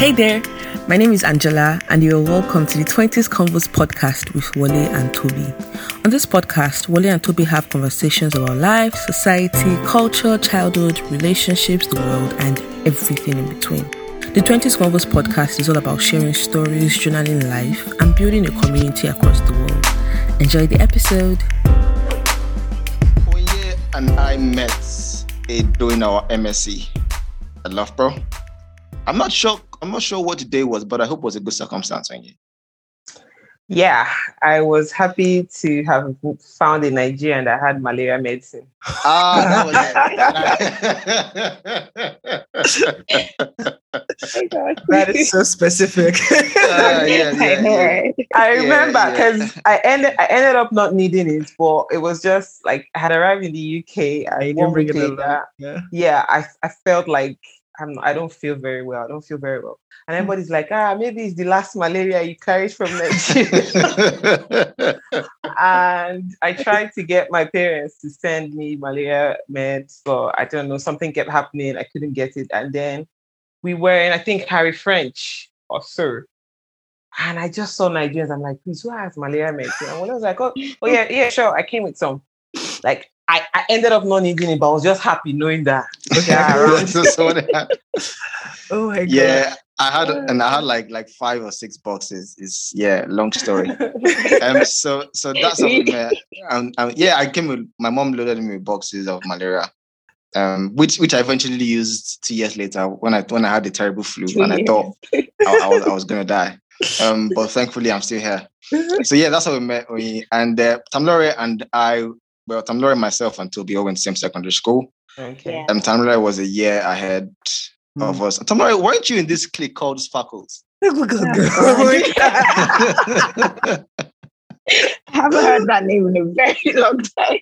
Hey there, my name is Angela, and you're welcome to the 20s Convos podcast with Wole and Toby. On this podcast, Wole and Toby have conversations about life, society, culture, childhood, relationships, the world, and everything in between. The 20s Convos podcast is all about sharing stories, journaling life, and building a community across the world. Enjoy the episode. And I met during our MSc at Loughborough. I'm not sure. I'm not sure what the day was, but I hope it was a good circumstance on you. Yeah, I was happy to have found a Nigerian that had malaria medicine. Ah, That is so specific. Ah, yeah, yeah, yeah. I Yeah, remember yeah. because I ended I ended up not needing it, but it was just like I had arrived in the UK. I I didn't bring it day along. Yeah. yeah, I I felt like I'm I don't feel very well. I don't feel very well. And Hmm. everybody's like, ah, maybe it's the last malaria you carried from Nigeria. and I tried to get my parents to send me malaria meds, but I don't know, something kept happening. I couldn't get it. And then we were in, I think, Harry French or so. And I just saw Nigerians. I'm like, please, who has malaria meds? And when I was like, oh, oh yeah, yeah, sure. I came with some. Like, I, I ended up not needing it, but I was just happy knowing that. Okay, around. So- so what I had- Oh my god. yeah, I had and I had like like five or six boxes. It's yeah, long story. Um, so so that's how we met. Um, um, yeah, I came with my mom loaded me with boxes of malaria, um, which which I eventually used two years later when I when I had the terrible flu and I thought I, I was I was gonna die. Um, but thankfully I'm still here. So yeah, that's how we met. We, and uh, Tamilore and I, well, Tamilore myself and Toby all went to same secondary school. okay. Um, Tamilore was a year ahead of us. Tamilore, weren't you in this clique called Sparkles? Look at I haven't heard that name in a very long time.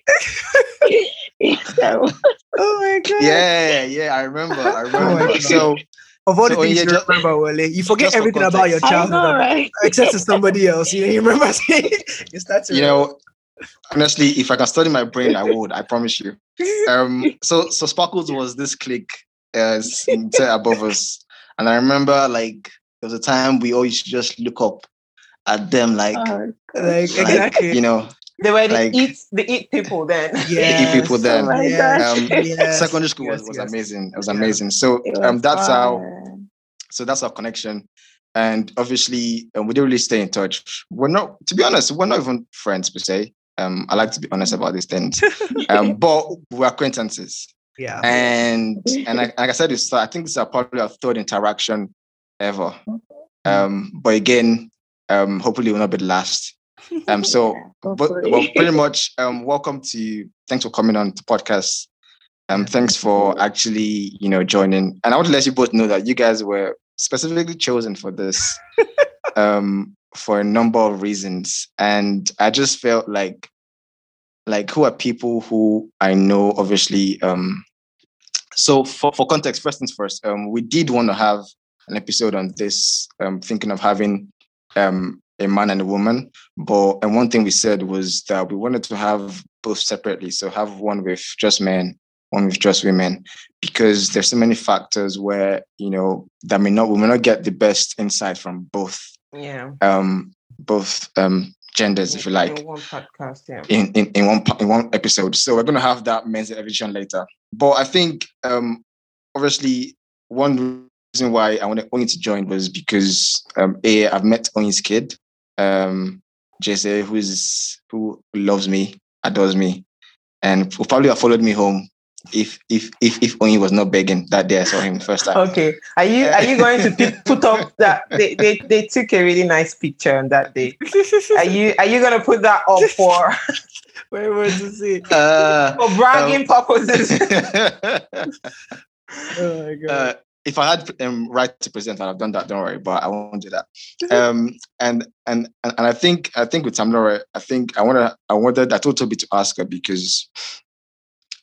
so, Oh my god. yeah, yeah, I remember. I remember. God. so Of all the things yeah, you just- remember, Wale, you forget for everything about your context. I know, childhood right? except to somebody else. You you remember saying you start to you know, honestly, if I can study my brain, I would. I promise you. Um, so so Sparkles was this clique as above us, and I remember like there was a time we all used to just look up at them like, Oh, like like, exactly. you know, They were the Like- eat the eat people then. yeah. people then. my Yes, Um, yes, secondary school was, yes, was yes. amazing. It was Yeah. amazing. So it um, was that's how. So that's our connection. And obviously, um, we didn't really stay in touch. We're not, to be honest, we're not even friends per se. Um, I like to be honest about these things. Um, but we're acquaintances. Yeah. And and like, like I said, I think this is probably our third interaction ever. Um, but again, um, hopefully it will not be the last. Um, so but well, pretty much um welcome to thanks for coming on the podcast. Um thanks for actually, you know, joining. And I want to let you both know that you guys were specifically chosen for this um for a number of reasons. And I just felt like like who are people who I know obviously um so for, for context, first things first, um we did want to have an episode on this, um thinking of having um a man and a woman. But and one thing we said was that we wanted to have both separately. So have one with just men, one with just women, because there's so many factors where you know that may not we may not get the best insight from both Yeah. um both um genders, if you like In one podcast, yeah. in, in, in one in one episode. So we're gonna have that men's edition later. But I think um obviously one reason why I wanted Oyin to join was because um A, I've met Oyin's kid, um Jesse, who's who loves me, adores me, and probably have followed me home if if if if Oyin was not begging that day I saw him first time. Okay. Are you are you going to pi- put up that they, they they took a really nice picture on that day? Are you are you gonna put that up for Where was to see? Uh, for bragging purposes? Oh my god. uh, if I had um, right to present, I'd have done that. Don't worry, but I won't do that. Um, and and and and I think I think with Tamilore, I think I wanna I wanted I told Toby to ask her because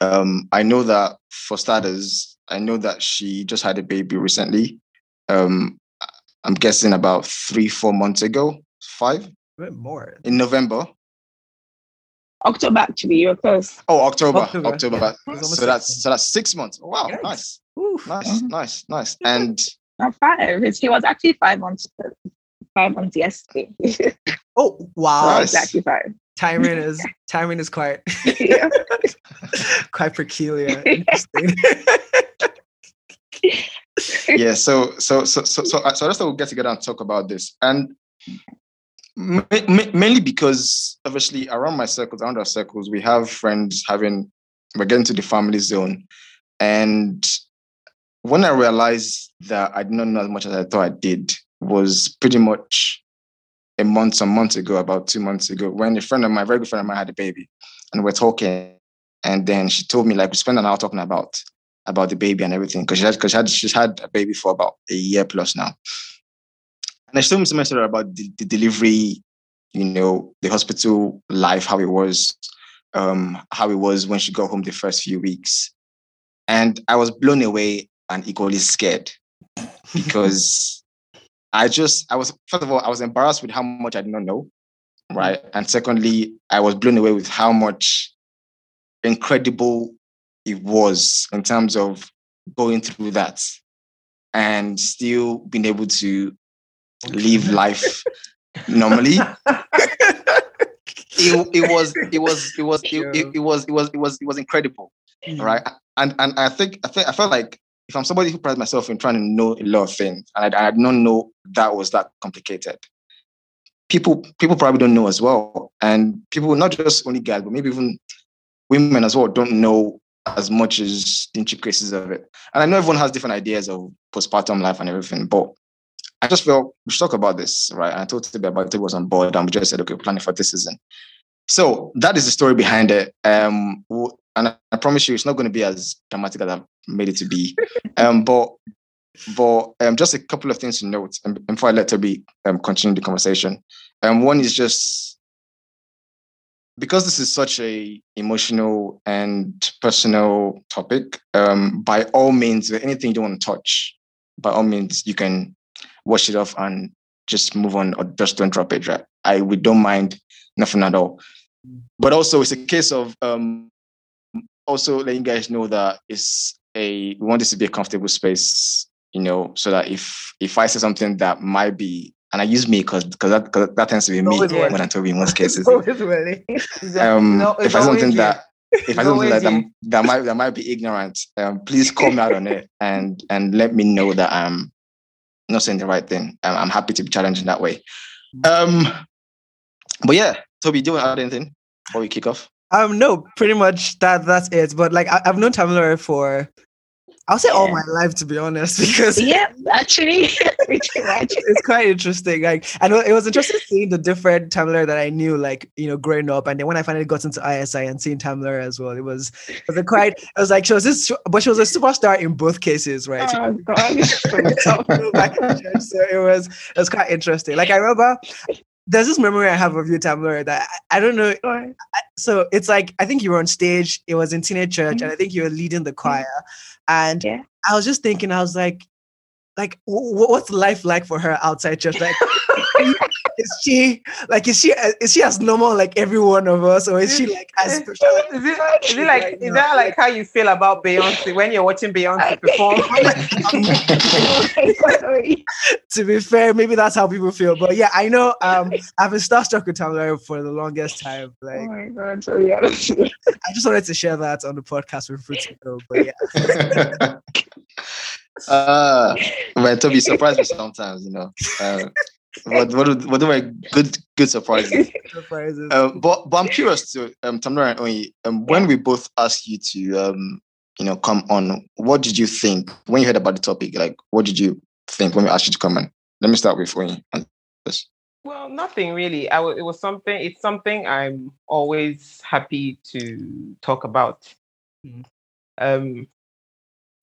um, I know that for starters, I know that she just had a baby recently. Um, I'm guessing about three four months ago, five Bit more. in November. October, actually, you're close. Oh, October, October, October. yeah. So that's so that's six months. Wow, Yikes. nice. Oof. Nice, nice, nice. And Not five. She was actually five months. Five months yesterday. Oh wow. Nice. exactly five. Timing is timing is quite Yeah. quite peculiar. Interesting. yeah so so so so so, uh, so I just thought we'll get together and talk about this and ma- ma- mainly because obviously around my circles around our circles we have friends having we're getting to the family zone and when i realized that i did not know as much as i thought i did was pretty much a month some months ago about two months ago when a friend of mine a very good friend of mine had a baby and we're talking and then she told me like we spent an hour talking about about the baby and everything because she had because she had she's had a baby for about a year plus now. And I told me some story about the, the delivery, you know, the hospital life, how it was, um, how it was when she got home the first few weeks. And I was blown away and equally scared because I just I was first of all, I was embarrassed with how much I did not know. Mm-hmm. Right. And secondly, I was blown away with how much incredible it was in terms of going through that and still being able to live life normally. It, it was it was it was it, it, it was it was it was it was incredible, mm-hmm. right? And and I think I think I felt like if I'm somebody who prides myself in trying to know a lot of things, and I, I did not know that was that complicated. People people probably don't know as well, and people not just only guys, but maybe even women as well don't know as much as the intricacies of it. And I know everyone has different ideas of postpartum life and everything, but I just felt we should talk about this, right? And I told Toby about it, Toby was on board, and we just said, okay, we're planning for this season. So that is the story behind it. Um, and I, I promise you, it's not going to be as dramatic as I've made it to be. um, but but um, just a couple of things to note um, before I let Toby um, continue the conversation. Um, one is just because this is such a emotional and personal topic. Um, by all means, anything you don't want to touch, by all means, you can wash it off and just move on, or just don't drop it. Right? I we don't mind nothing at all. But also, it's a case of um, also letting you guys know that it's a we want this to be a comfortable space, you know, so that if if I say something that might be and I use me because because that, 'cause that tends to be me more than Toby in most cases. Always Welly. Um, No, it's if I something you. that if I don't something that, that that might that might be ignorant, um, please call me out on it and and let me know that I'm not saying the right thing. Um, I'm happy to be challenged in that way. Um, but yeah, Toby, do you want to add anything before we kick off? Um, no, pretty much that that's it. But like I, I've known Tamilore for I'll say all my life to be honest, because yeah, actually, it's quite interesting. Like I know it was interesting seeing the different Tamilore that I knew, like you know, growing up, and then when I finally got into ISI and seeing Tamilore as well, it was it was a quite. I was like, she was this, but she was a superstar in both cases, right? Oh God. Back in church, so it was it was quite interesting. Like I remember. There's this memory I have of you, Tamilore, that I, I don't know. So it's like I think you were on stage. It was in teenage church, mm-hmm. and I think you were leading the mm-hmm. choir. And Yeah. I was just thinking, I was like, like, wh- what's life like for her outside church? Like, is she like, is she is she as normal like every one of us, or is she like as special? Is it, is it like Right is now. that like how you feel about Beyonce when you're watching Beyonce perform? to be fair, maybe that's how people feel. But yeah, I know um I've been starstruck with Tamara for the longest time. oh Like my God. So yeah. I just wanted to share that on the podcast with people to. But yeah. uh, but Toby surprised me sometimes, you know. Uh, what what are- what are my good good surprises? surprises. Um, but but I'm curious to um Tamara and Oyi, um when we both asked you to um you know come on, what did you think when you heard about the topic? Like what did you think when we asked you to come on? Let me start with Oyi on this. Well, nothing really. I w- it was something. It's something I'm always happy to talk about. Mm. Um,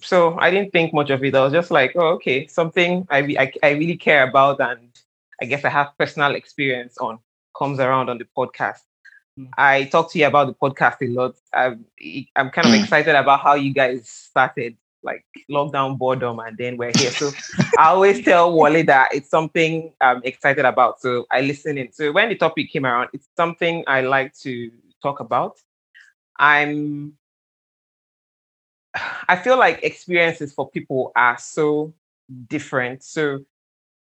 so I didn't think much of it. I was just like, oh, okay, something I, re- I I really care about, and I guess I have personal experience on comes around on the podcast. Mm. I talk to you about the podcast a lot. I'm, I'm kind of excited about how you guys started, like lockdown boredom, and then we're here. So I always tell Wally that it's something I'm excited about. So I listen in. So when the topic came around, it's something I like to talk about. I'm I feel like experiences for people are so different. So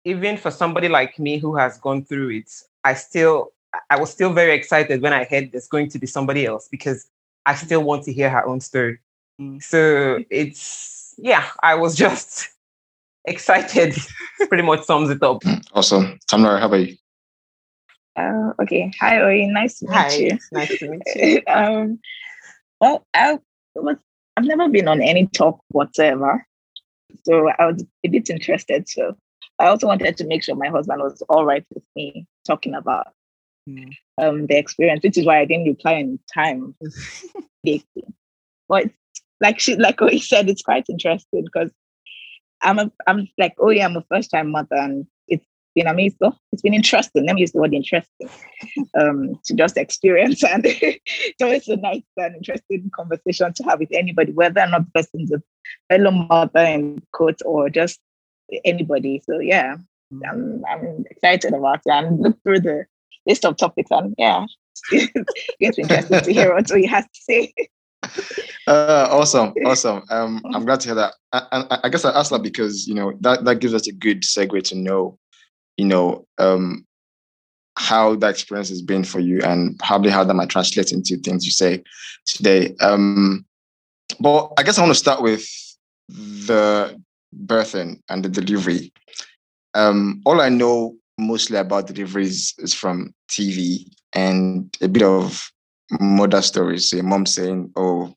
even for somebody like me who has gone through it, I still I was still very excited when I heard there's going to be somebody else because I still want to hear her own story. Mm. So it's yeah, I was just excited. Pretty much sums it up. Awesome. Tamara, how about you? Uh, okay. Hi, Ori. Nice to meet Hi. you. Nice to meet you. um, well, I was, I've never been on any talk whatsoever, so I was a bit interested. So I also wanted to make sure my husband was all right with me talking about Mm. um, the experience, which is why I didn't reply in time. But like she, like what he said, it's quite interesting because I'm a, I'm like, oh yeah, I'm a first time mother, and it's been amazing. It's been interesting. Let me use the word interesting um, to just experience, and it's always a nice and interesting conversation to have with anybody, whether or not the person's a fellow mother in quotes or just anybody. So yeah, I'm I'm excited about it and look through the list of topics and yeah, it's interesting to hear what he has to say. Uh, awesome, awesome. Um, I'm glad to hear that. And I, I, guess I asked that because you know that that gives us a good segue to know, you know, um, how that experience has been for you, and probably how that might translate into things you say today. Um, but I guess I want to start with the birthing and the delivery. Um, all I know mostly about deliveries is from TV and a bit of mother stories. So mom saying, "Oh,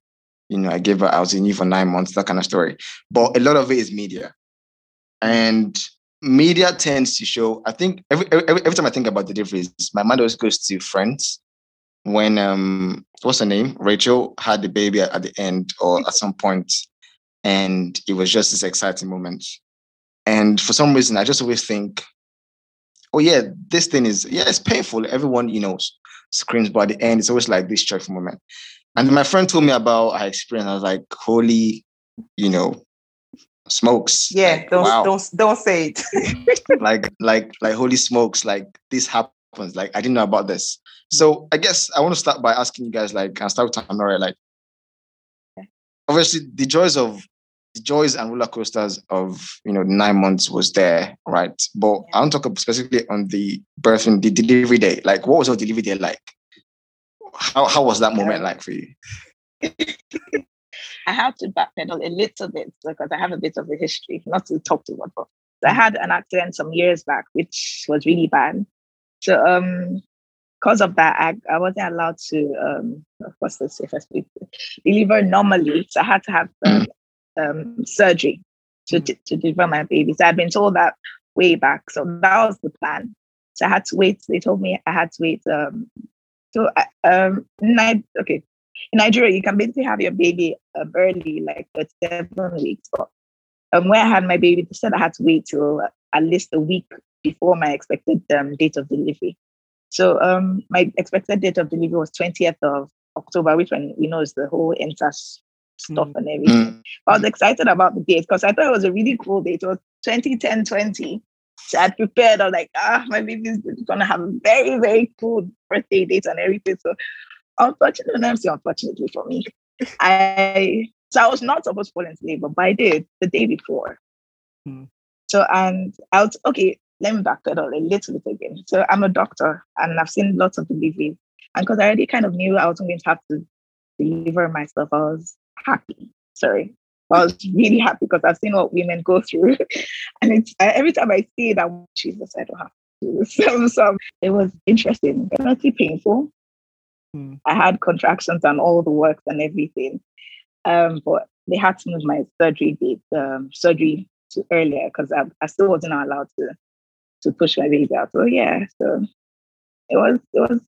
you know, I gave her, I was in you for nine months," that kind of story. But a lot of it is media, and media tends to show. I think every every, every time I think about deliveries, my mind always goes to Friends when um, what's her name, Rachel had the baby at the end or at some point, and it was just this exciting moment. And for some reason, I just always think, oh yeah, this thing is yeah, it's painful. Everyone, you know, screams, but at the end, it's always like this joyful moment. And my friend told me about her experience. I was like, holy, you know, smokes. Yeah, like, don't wow. don't don't say it. like like like holy smokes, like this happens. Like I didn't know about this. So I guess I want to start by asking you guys, like, I'll start with Tamara, like obviously the joys of the joys and roller coasters of you know nine months was there, right? But I want to talk specifically on the birthing, the delivery day. Like, what was your delivery day like? How how was that moment like for you? I had to backpedal a little bit because I have a bit of a history, not to talk too much. But I had an accident some years back, which was really bad. So um, because of that, I, I wasn't allowed to um, what's the safest way deliver normally. So I had to have um, um, surgery to, to, to deliver my baby. So I've been told that way back. So that was the plan. So I had to wait. They told me I had to wait. Um, so I, um, night, okay, in Nigeria, you can basically have your baby um, early, like seven weeks. But um, when I had my baby, they said I had to wait till at least a week before my expected um, date of delivery. So um, my expected date of delivery was 20th of October, which one we know is the whole EndSARS stuff Mm. and everything. Mm. I was excited about the date because I thought it was a really cool date. It was 2010 20. So I'd prepared. I was like, ah, my baby's gonna have a very, very cool birthday date and everything. So unfortunately, let me say unfortunately for me. I so I was not supposed to fall into labor, but I did the day before. Hmm. So and I was okay, let me back backpedal a little bit again. So I'm a doctor and I've seen lots of deliveries. And because I already kind of knew I wasn't going to have to deliver myself, I was happy. Sorry. I was really happy because I've seen what women go through. and it's every time I see that, Jesus, I don't have to. So, so it was interesting, definitely painful. Hmm. I had contractions and all the works and everything. Um, but they had to move my surgery date, um, surgery to earlier because I, I still wasn't allowed to to push my baby out. So yeah, so it was it was it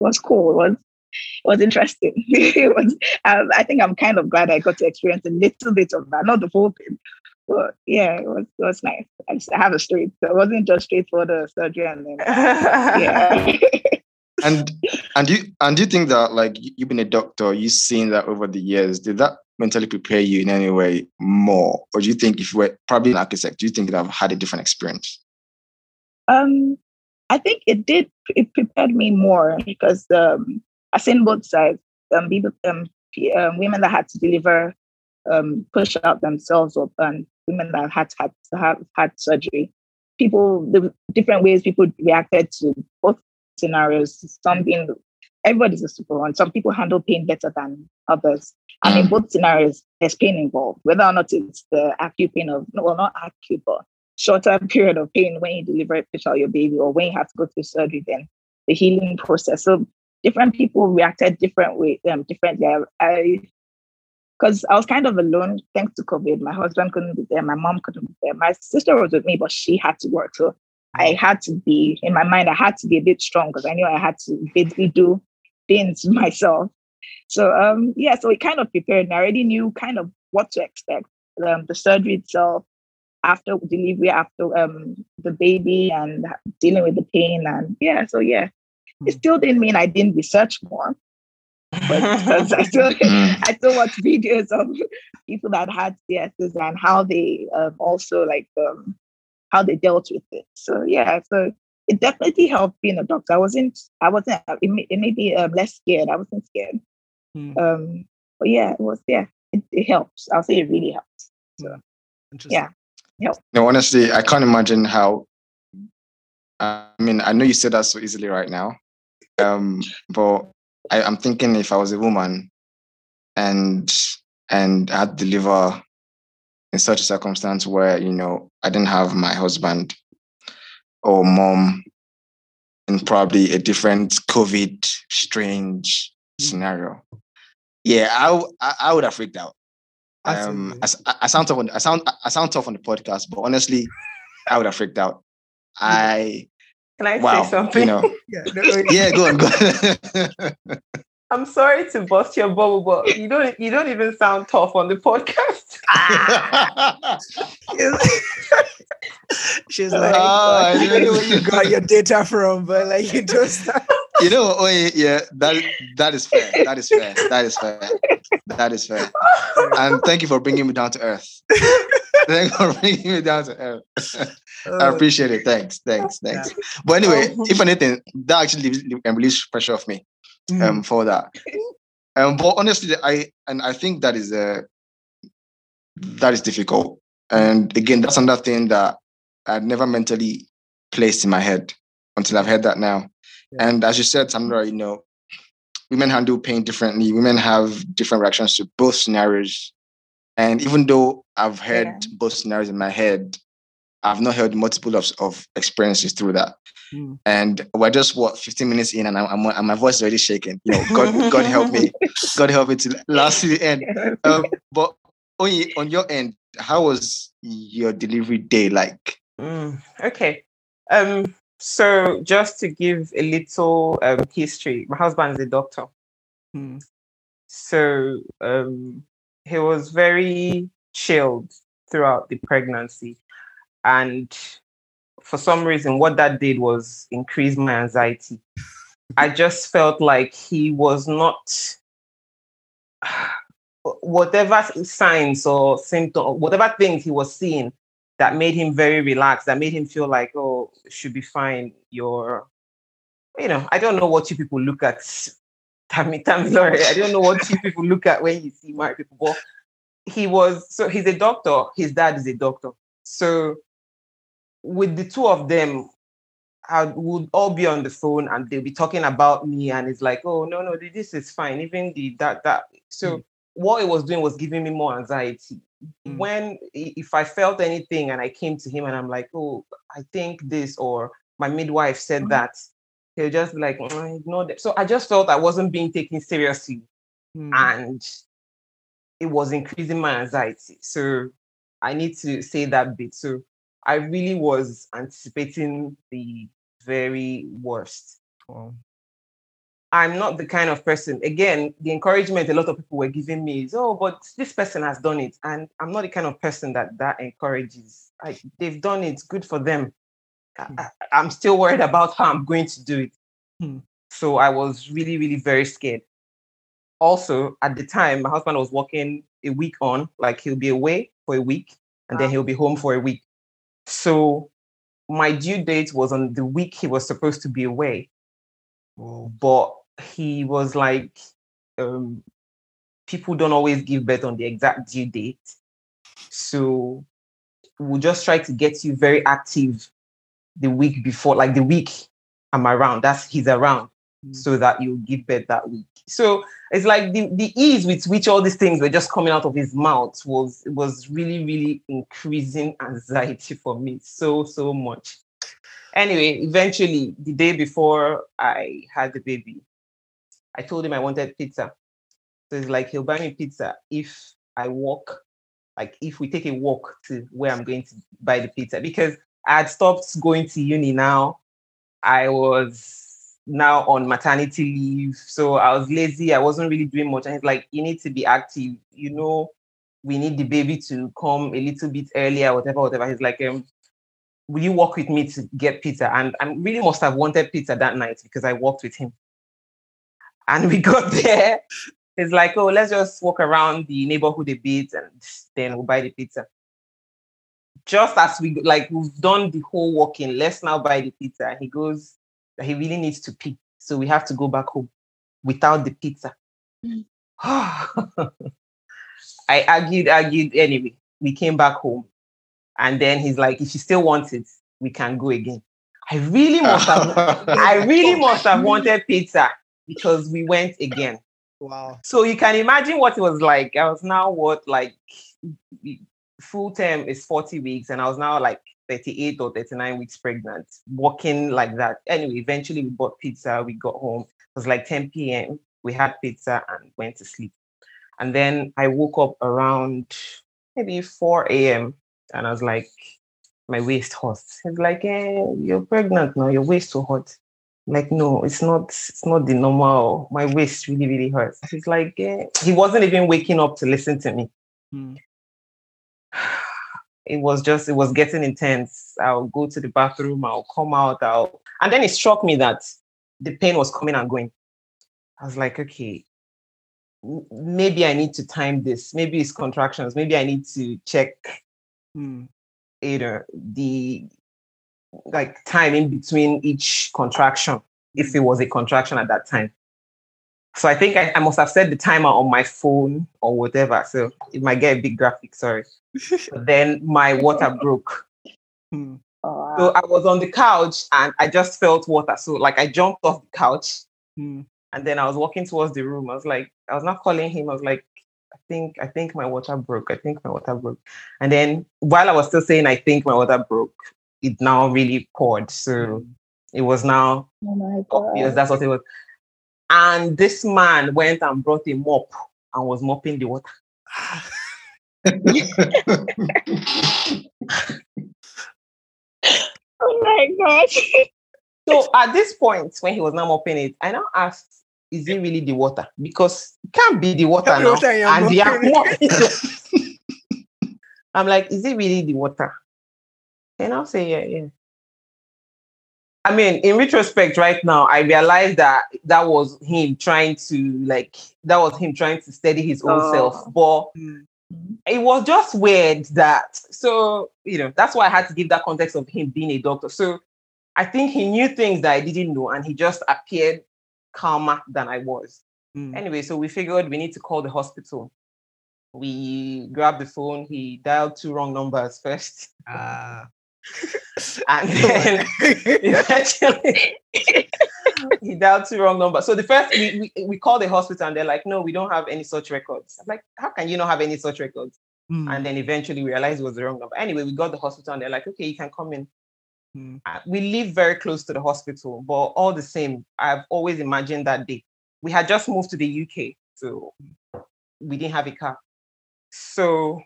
was cool. It was it was interesting. it was. Um, I think I'm kind of glad I got to experience a little bit of that, not the whole thing. But yeah, it was it was nice. I, just, I have a straight. So it wasn't just straight for the surgery and then yeah. And and you and do you think that like you- you've been a doctor, you've seen that over the years, did that mentally prepare you in any way more? Or do you think if you were probably an architect, do you think you'd have had a different experience? Um, I think it did. It prepared me more because um, I've seen both sides. Um, people, um, um, women that had to deliver um, push out themselves or um, women that had had have had surgery. People, the different ways people reacted to both scenarios. Some being everybody's a super one. Some people handle pain better than others. And in both scenarios, there's pain involved, whether or not it's the acute pain of, well, not acute, but shorter period of pain when you deliver a push out your baby or when you have to go through surgery, then the healing process. So different people reacted different way, um, differently. I, because I was kind of alone thanks to COVID. My husband couldn't be there, my mom couldn't be there. My sister was with me, but she had to work. So I had to be in my mind, I had to be a bit strong because I knew I had to basically do things myself. So um yeah, so it kind of prepared me. I already knew kind of what to expect. Um, the surgery itself, after delivery, after um the baby and dealing with the pain and yeah, so yeah. It hmm. still didn't mean I didn't research more. But I still hmm. I still watch videos of people that had CSs and how they um, also like um, how they dealt with it. So yeah, so it definitely helped being a doctor. I wasn't, I wasn't, it, may, it made me um, less scared. I wasn't scared. Hmm. Um, but yeah, it was, yeah, it, it, helps. I'll say it really helps. So, yeah, help. No, honestly, I can't imagine how, I mean, I know you said that so easily right now, um, but I, I'm thinking if I was a woman and, and I had to deliver in such a circumstance where, you know, I didn't have my husband or mom in probably a different COVID strange scenario. Yeah, I, I, would have freaked out. Um, I, I, sound tough on I sound I sound tough on the podcast, but honestly, I would have freaked out. I can I wow, say something? You know, yeah, no, yeah, go on, go on. I'm sorry to bust your bubble, but you don't you don't even sound tough on the podcast. Ah. She's ah, like, oh, I don't know where you got your data from, but like you just you know, oh yeah, that that is fair. That is fair. That is fair. That is fair. And thank you for bringing me down to earth. Thank you for bringing me down to earth. Oh, I oh. appreciate it. Thanks, thanks, thanks. But anyway, oh. if anything, that actually relieves pressure off me um, mm. for that. Um, but honestly, I and I think that is a uh, that is difficult. And again, that's another thing that I'd never mentally placed in my head until I've heard that now. Yeah. And as you said, Sandra, you know, women handle pain differently. Women have different reactions to both scenarios. And even though I've heard yeah. both scenarios in my head, I've not heard multiple of, of experiences through that. Mm. And we're just what 15 minutes in, and I'm, I'm, my voice is already shaking. You know, God, God help me, God help me to last to the end. Um, but on, on your end, how was your delivery day like? Mm, okay. Um, so just to give a little um, history, my husband is a doctor. Mm. So um, he was very chilled throughout the pregnancy. And for some reason, what that did was increase my anxiety. I just felt like he was not whatever signs or symptoms, whatever things he was seeing that made him very relaxed, that made him feel like, oh, should be fine. You're, you know, I don't know what you people look at. Tammy, Tammy, sorry, I don't know what you people look at when you see married people. But he was, so he's a doctor. His dad is a doctor. So with the two of them, I would all be on the phone and they'll be talking about me, and it's like, oh no, no, this is fine. Even the that that. So mm. what it was doing was giving me more anxiety. Mm. When if I felt anything and I came to him and I'm like, oh, I think this or my midwife said mm. that, he'll just be like, oh, ignore that. So I just felt I wasn't being taken seriously, mm. and it was increasing my anxiety. So I need to say that bit. So I really was anticipating the very worst. Wow. I'm not the kind of person, again, the encouragement a lot of people were giving me is, oh, but this person has done it. And I'm not the kind of person that that encourages. I, they've done it, good for them. Hmm. I, am still worried about how I'm going to do it. Hmm. So I was really, really very scared. Also, at the time, my husband was working a week on, like he'll be away for a week and wow. then he'll be home for a week. So my due date was on the week he was supposed to be away. But he was like, um, people don't always give birth on the exact due date. So we'll just try to get you very active the week before, like the week I'm around. That's he's around. Mm. so that you give birth that week. So it's like the, the ease with which all these things were just coming out of his mouth was was really, really increasing anxiety for me so, so much. Anyway, eventually, the day before I had the baby, I told him I wanted pizza. So it's like he'll buy me pizza if I walk, like if we take a walk to where I'm going to buy the pizza. Because I had stopped going to uni now. I was now on maternity leave. So I was lazy. I wasn't really doing much. And he's like, you need to be active. You know, we need the baby to come a little bit earlier, whatever, whatever. He's like, um, will you walk with me to get pizza? And I really must have wanted pizza that night because I walked with him. And we got there. It's like, oh, let's just walk around the neighborhood a bit and then we'll buy the pizza. Just as we like we've done the whole walking, let's now buy the pizza. He goes that he really needs to pee. So we have to go back home without the pizza. Mm. I argued, argued anyway. We came back home and then he's like, if you still want it, we can go again. I really must have I really must have wanted pizza because we went again. Wow. So you can imagine what it was like. I was now what like full term is 40 weeks, and I was now like 38 or 39 weeks pregnant, walking like that. Anyway, eventually we bought pizza, we got home. It was like 10 p.m. We had pizza and went to sleep. And then I woke up around maybe 4 a.m and I was like, my waist hurts. He's like, eh, you're pregnant now, your waist so hot. Like, no, it's not, it's not the normal. My waist really, really hurts. He's like, eh. he wasn't even waking up to listen to me. Hmm. It was just, it was getting intense. I'll go to the bathroom, I'll come out, I'll, and then it struck me that the pain was coming and going. I was like, okay, maybe I need to time this. Maybe it's contractions. Maybe I need to check mm. either the like time in between each contraction, if it was a contraction at that time. So I think I, I, must have set the timer on my phone or whatever. So it might get a big graphic, sorry. then my water broke. Hmm. Oh, so I was on the couch and I just felt water. So like I jumped off the couch hmm. and then I was walking towards the room. I was like, I was not calling him. I was like, I think I think my water broke. I think my water broke. And then while I was still saying I think my water broke, it now really poured. So mm. it was now oh my God. obvious that's what it was. And this man went and brought a mop and was mopping the water. oh my gosh. so at this point, when he was now mopping it, I now asked is it really the water? Because it can't be the water now. Water and the I'm like, is it really the water? And I'll say, yeah, yeah. I mean, in retrospect, right now, I realize that that was him trying to like that was him trying to steady his own oh. self. But mm. it was just weird that so you know that's why I had to give that context of him being a doctor. So I think he knew things that I didn't know, and he just appeared calmer than I was. Mm. Anyway, so we figured we need to call the hospital. We grabbed the phone. He dialed two wrong numbers first. Ah. And then eventually he dialed two wrong number. So the first we, we, we called the hospital and they're like, no, we don't have any such records. I'm like, how can you not have any such records? Mm. And then eventually we realized it was the wrong number. Anyway, we got the hospital and they're like, okay, you can come in. Mm. We live very close to the hospital, but all the same, I've always imagined that day. We had just moved to the UK, so we didn't have a car. So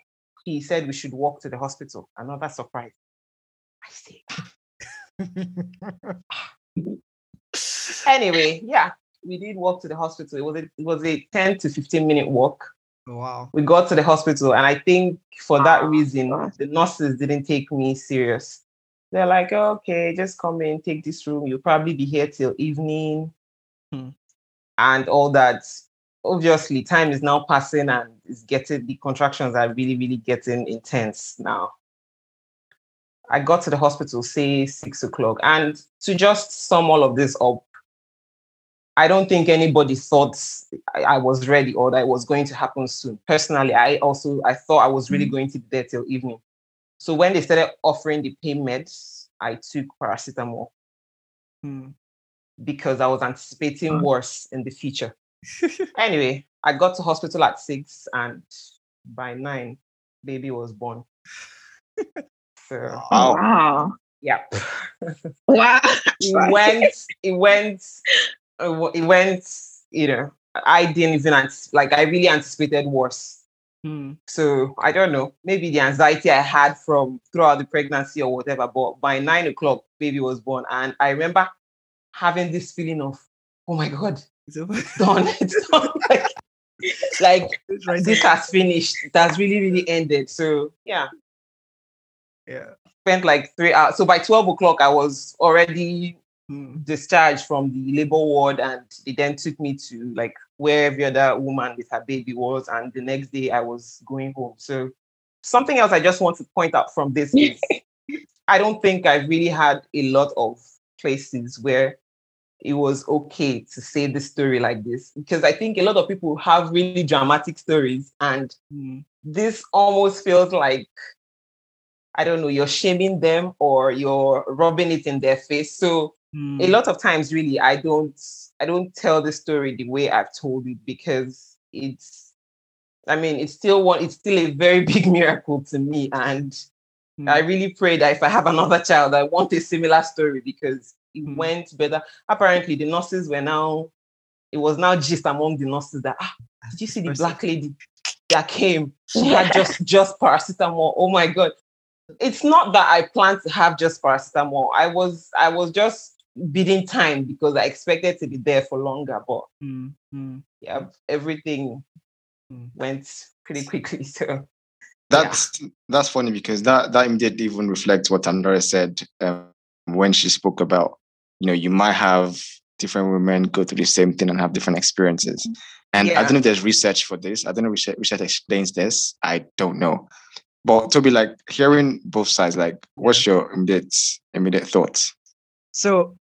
he said we should walk to the hospital. Another surprise. I say. anyway, yeah, we did walk to the hospital. It was a, it was a 10 to 15 minute walk. Wow. We got to the hospital, and I think for that reason, the nurses didn't take me serious. They're like, okay, just come in, take this room. You'll probably be here till evening hmm. and all that. Obviously, time is now passing and it's getting the contractions are really, really getting intense now. I got to the hospital, say six o'clock. And to just sum all of this up, I don't think anybody thought I, was ready or that it was going to happen soon. Personally, I also I thought I was really mm. going to be there till evening. So when they started offering the pain meds, I took paracetamol mm. because I was anticipating worse in the future. anyway, I got to hospital at six, and by nine, baby was born. so, wow. Yep. wow. it went. It went it went, you know, I didn't even like I really anticipated worse. Hmm. So I don't know, maybe the anxiety I had from throughout the pregnancy or whatever. But by nine o'clock, baby was born, and I remember having this feeling of, oh my god, it's done, it's done. like, like right this has finished. That's really, really ended. So yeah, yeah. Spent like three hours. So by twelve o'clock, I was already Hmm. discharged from the labor ward and they then took me to like where every other woman with her baby was and the next day i was going home so something else i just want to point out from this is i don't think i've really had a lot of places where it was okay to say the story like this because i think a lot of people have really dramatic stories and mm. this almost feels like i don't know you're shaming them or you're rubbing it in their face so Mm. A lot of times, really, I don't I don't tell the story the way I've told it because it's I mean, it's still one, it's still a very big miracle to me. And mm. I really pray that if I have another child, I want a similar story because it mm. went better. Apparently, the nurses were now, it was now just among the nurses that, ah, did you see the black lady that came? She had just just paracetamol. Oh my God. It's not that I plan to have just paracetamol. I was I was just bidding time because I expected to be there for longer, but mm, mm. yeah, everything mm. went pretty quickly. So that's yeah. that's funny because that that immediately even reflects what Andrea said um, when she spoke about you know you might have different women go through the same thing and have different experiences. And yeah. I don't know if there's research for this. I don't know if research, research explains this. I don't know. But to be like hearing both sides, like what's your immediate immediate thoughts? So,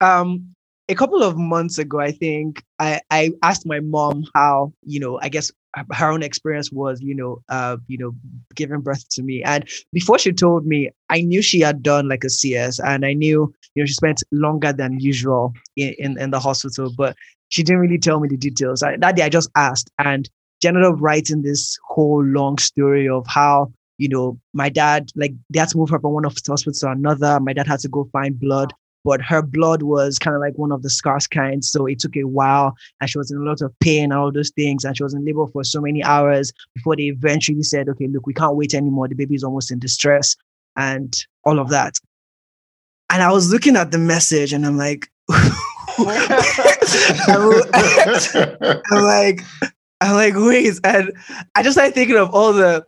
um, a couple of months ago, I think I, I asked my mom how, you know, I guess her own experience was, you know, uh, you know, giving birth to me. And before she told me, I knew she had done like a CS, and I knew, you know, she spent longer than usual in in, in the hospital, but she didn't really tell me the details. I, that day, I just asked, and she ended up writing this whole long story of how you know, my dad, like they had to move her from one hospital to another. My dad had to go find blood but her blood was kind of like one of the scarce kinds. So it took a while and she was in a lot of pain and all those things. And she was in labor for so many hours before they eventually said, okay, look, we can't wait anymore. The baby is almost in distress and all of that. And I was looking at the message and I'm like, I'm like, I'm like, wait. And I just started thinking of all the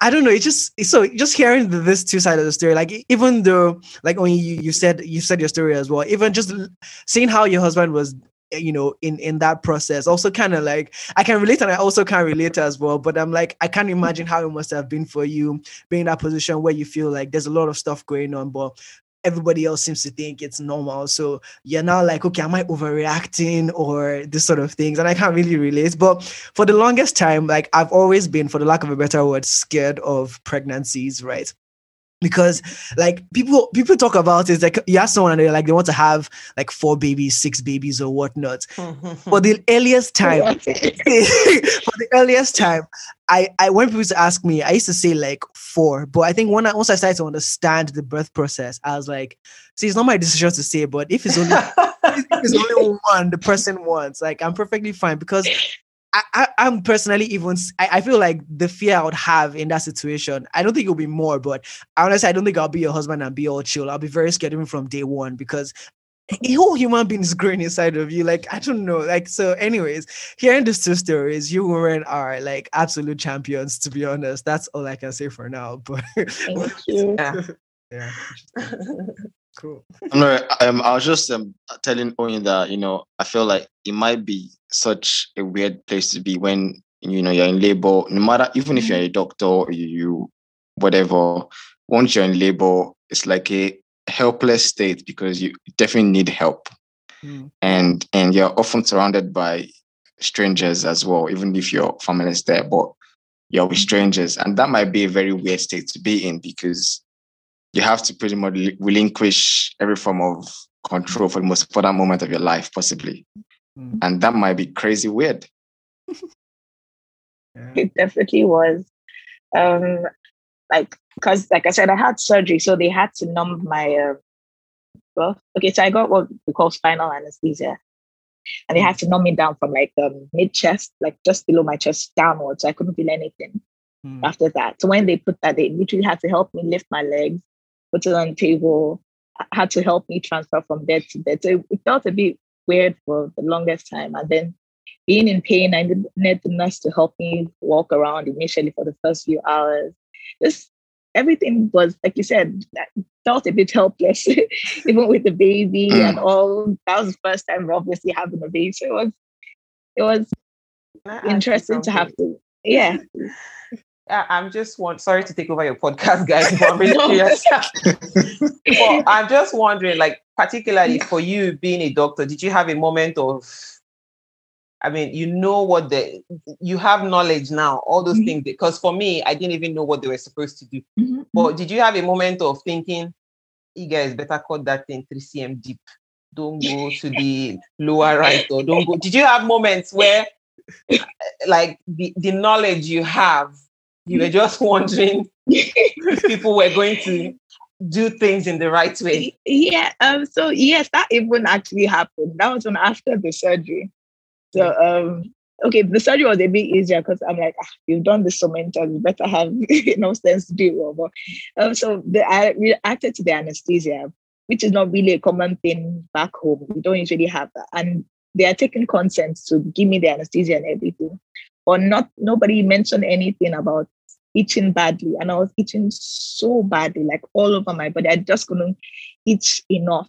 I don't know. It's just so just hearing this two side of the story. Like even though, like when you you said you said your story as well. Even just seeing how your husband was, eh, you know, in in that process, also kind of like I can relate and I also can relate as well. But I'm like I can't imagine how it must have been for you being in that position where you feel like there's a lot of stuff going on, but everybody else seems to think it's normal. So you're now like, okay, am I overreacting or this sort of things? And I can't really relate. But for the longest time, like I've always been, for the lack of a better word, scared of pregnancies, right? Because like people people talk about it like you ask someone and they're like they want to have like four babies six babies or whatnot. For the earliest time for the earliest time I, I when people used to ask me i used to say like four. But i think when I, once i started to understand the birth process i was like see it's not my decision to say but if it's only if it's only one the person wants like i'm perfectly fine. Because I, am personally even I, I, feel like the fear I would have in that situation, I don't think it'll be more, but honestly, I don't think I'll be your husband and be all chill. I'll be very scared even from day one because a whole human being is growing inside of you. Like, I don't know. Like, so, anyways, hearing these two stories, you women are like absolute champions, to be honest. That's all I can say for now. But thank yeah. yeah. Cool. no, um, I was just um, telling Oyin that you know I feel like it might be such a weird place to be when you know you're in labor. No matter even if you're a mm-hmm. doctor, or you, you whatever. Once you're in labor, it's like a helpless state because you definitely need help. mm. and and you're often surrounded by strangers as well, even if your family is there, but you're with strangers, and that might be a very weird state to be in because you have to pretty much relinquish every form of control for the most important moment of your life, possibly, mm. and that might be crazy weird. It definitely was. Um, like because like I said, I had surgery, so they had to numb my uh, well, okay, so I got what we call spinal anesthesia. And they had to numb me down from like um, mid chest, like just below my chest downwards. So I couldn't feel anything mm. after that. So when they put that, they literally had to help me lift my legs, put it on the table, had to help me transfer from bed to bed. So it felt a bit weird for the longest time. And then being in pain, I needed the nurse to help me walk around initially for the first few hours. Just everything was, like you said, I felt a bit helpless, even with the baby mm. and all. That was the first time obviously having a baby. So it was it was interesting to have to yeah. I'm just want sorry to take over your podcast, guys, but I'm really curious. but I'm just wondering, like, particularly for you being a doctor, did you have a moment of I mean, you know what the you have knowledge now, all those mm-hmm. things. Because for me, I didn't even know what they were supposed to do. Mm-hmm. But did you have a moment of thinking, you guys better cut that thing 3 cm deep? Don't go to the lower right or don't go. Did you have moments where like the, the knowledge you have, you were just wondering if people were going to do things in the right way? Yeah. Um, so yes, that even actually happened. That was when after the surgery. So um, okay, the surgery was a bit easier because I'm like, ah, you've done this so many times, you better have enough sense to do it well. Um, so the, I reacted to the anesthesia, which is not really a common thing back home. We don't usually have that, and they are taking consent to give me the anesthesia and everything, but not nobody mentioned anything about itching badly, and I was itching so badly, like all over my body. I just couldn't itch enough,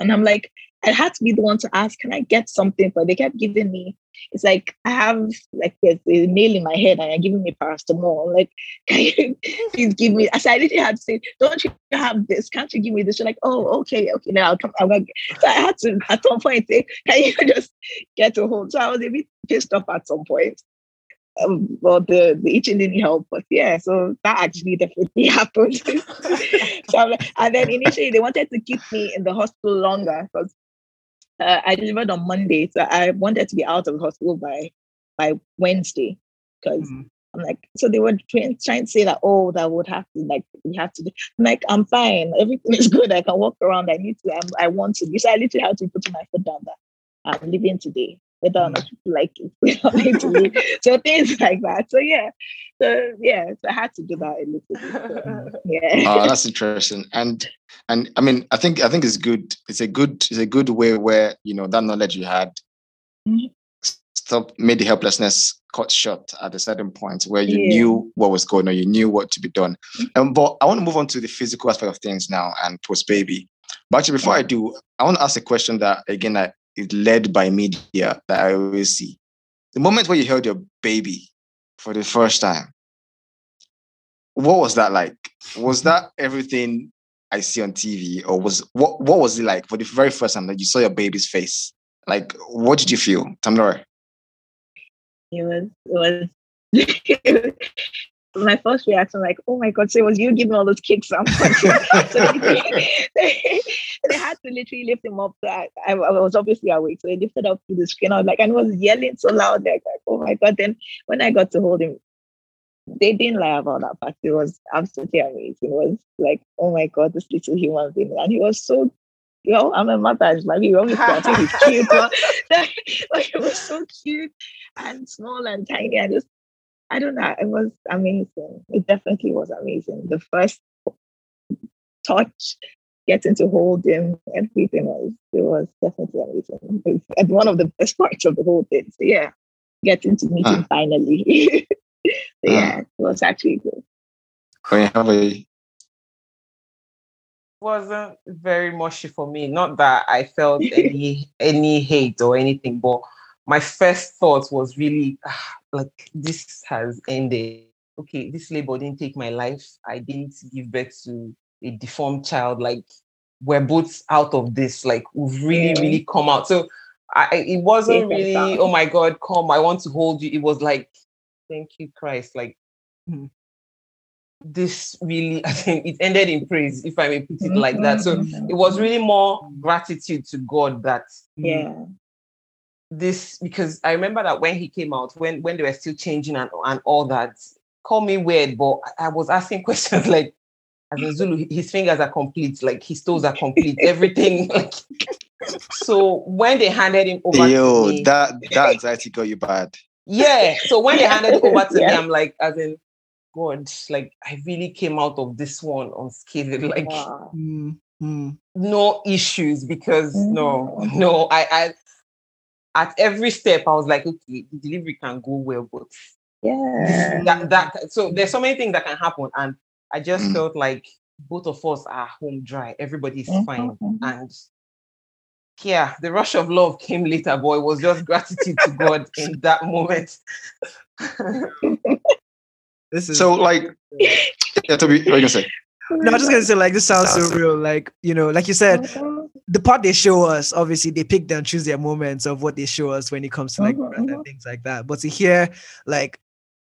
and I'm like, I had to be the one to ask, can I get something But They kept giving me. It's like I have like there's a nail in my head and they're giving me paracetamol. I'm like, can you please give me? I said, I literally had to say, don't you have this? Can't you give me this? You're like, oh, okay, okay. Now I'll come. I'm like, so I had to at some point say, can you just get a hold? So I was a bit pissed off at some point. Um, well, the the itching didn't help, but yeah, so that actually definitely happened. so like, and then initially they wanted to keep me in the hospital longer because uh, I delivered on Monday, so I wanted to be out of the hospital by by Wednesday because mm-hmm. I'm like, so they were trying, trying to say that, oh, that would have to like we have to. Do. I'm like, I'm fine, everything is good. I can walk around. I need to. I'm, i want to. So I literally had to put my foot down that I'm leaving today whether or not people like it. so things like that. So yeah. So yeah, so I had to do that a little bit. So, yeah. Oh, that's interesting. And and I mean, I think I think it's good. It's a good it's a good way where you know that knowledge you had mm-hmm. stop made the helplessness cut short at a certain point where you yeah. knew what was going on, you knew what to be done. Mm-hmm. Um, but I want to move on to the physical aspect of things now and post baby. But actually, before I do, I want to ask a question that again I is led by media that I always see. The moment where you held your baby for the first time, what was that like? Was that everything I see on TV, or was what what was it like for the very first time that you saw your baby's face? Like, what did you feel, Tamilore? It was it was my first reaction, like, oh my God, so it was you giving all those kicks. so they, they, they, had to literally lift him up. I, I, was obviously awake. So they lifted up to the screen. I was like, and was yelling so loud. Like, oh my God. Then when I got to hold him, they didn't lie about that part. It was absolutely amazing. It was like, oh my God, this little human being. And he was so you know, I'm a mother. Like he obviously I think he's cute, but like, it was so cute and small and tiny. and just I don't know. It was amazing. It definitely was amazing. The first touch, getting to hold him, everything was it was definitely amazing. and one of the best parts of the whole thing. So yeah, getting to meet him finally. so, yeah, it was actually good. How about you? wasn't very mushy for me. Not that I felt any any hate or anything, but my first thought was really ah, like this has ended. Okay, this labor didn't take my life. I didn't give birth to a deformed child. Like we're both out of this. Like we've really, really come out. So I, it wasn't really, oh my God, come, I want to hold you. It was like, thank you, Christ. Like, hmm, this really, I think it ended in praise, if I may put it mm-hmm. like that. So mm-hmm. it was really more gratitude to God that, yeah. This because I remember that when he came out, when when they were still changing and, and all that, call me weird, but I was asking questions like, as in Zulu, his fingers are complete, like his toes are complete, everything. Like, so when they handed him over, yo, me, that that anxiety got you bad. Yeah. So when they handed it over to yeah. me, I'm like, as in, God, like I really came out of this one unscathed. Like mm-hmm. no issues because mm-hmm. no, no, I, I at every step I was like, okay, the delivery can go well, but yeah, that, that so there's so many things that can happen, and I just mm felt like both of us are home dry. Everybody's mm-hmm. fine, mm-hmm. and yeah, the rush of love came later, but it was just gratitude to God in that moment. this is so like yeah, Toby, what are you gonna say? No, I'm just gonna say like this sounds so real. Like, you know, like you said, the part they show us, obviously they pick and choose their moments of what they show us when it comes to like uh-huh, and uh-huh. things like that. But to hear like,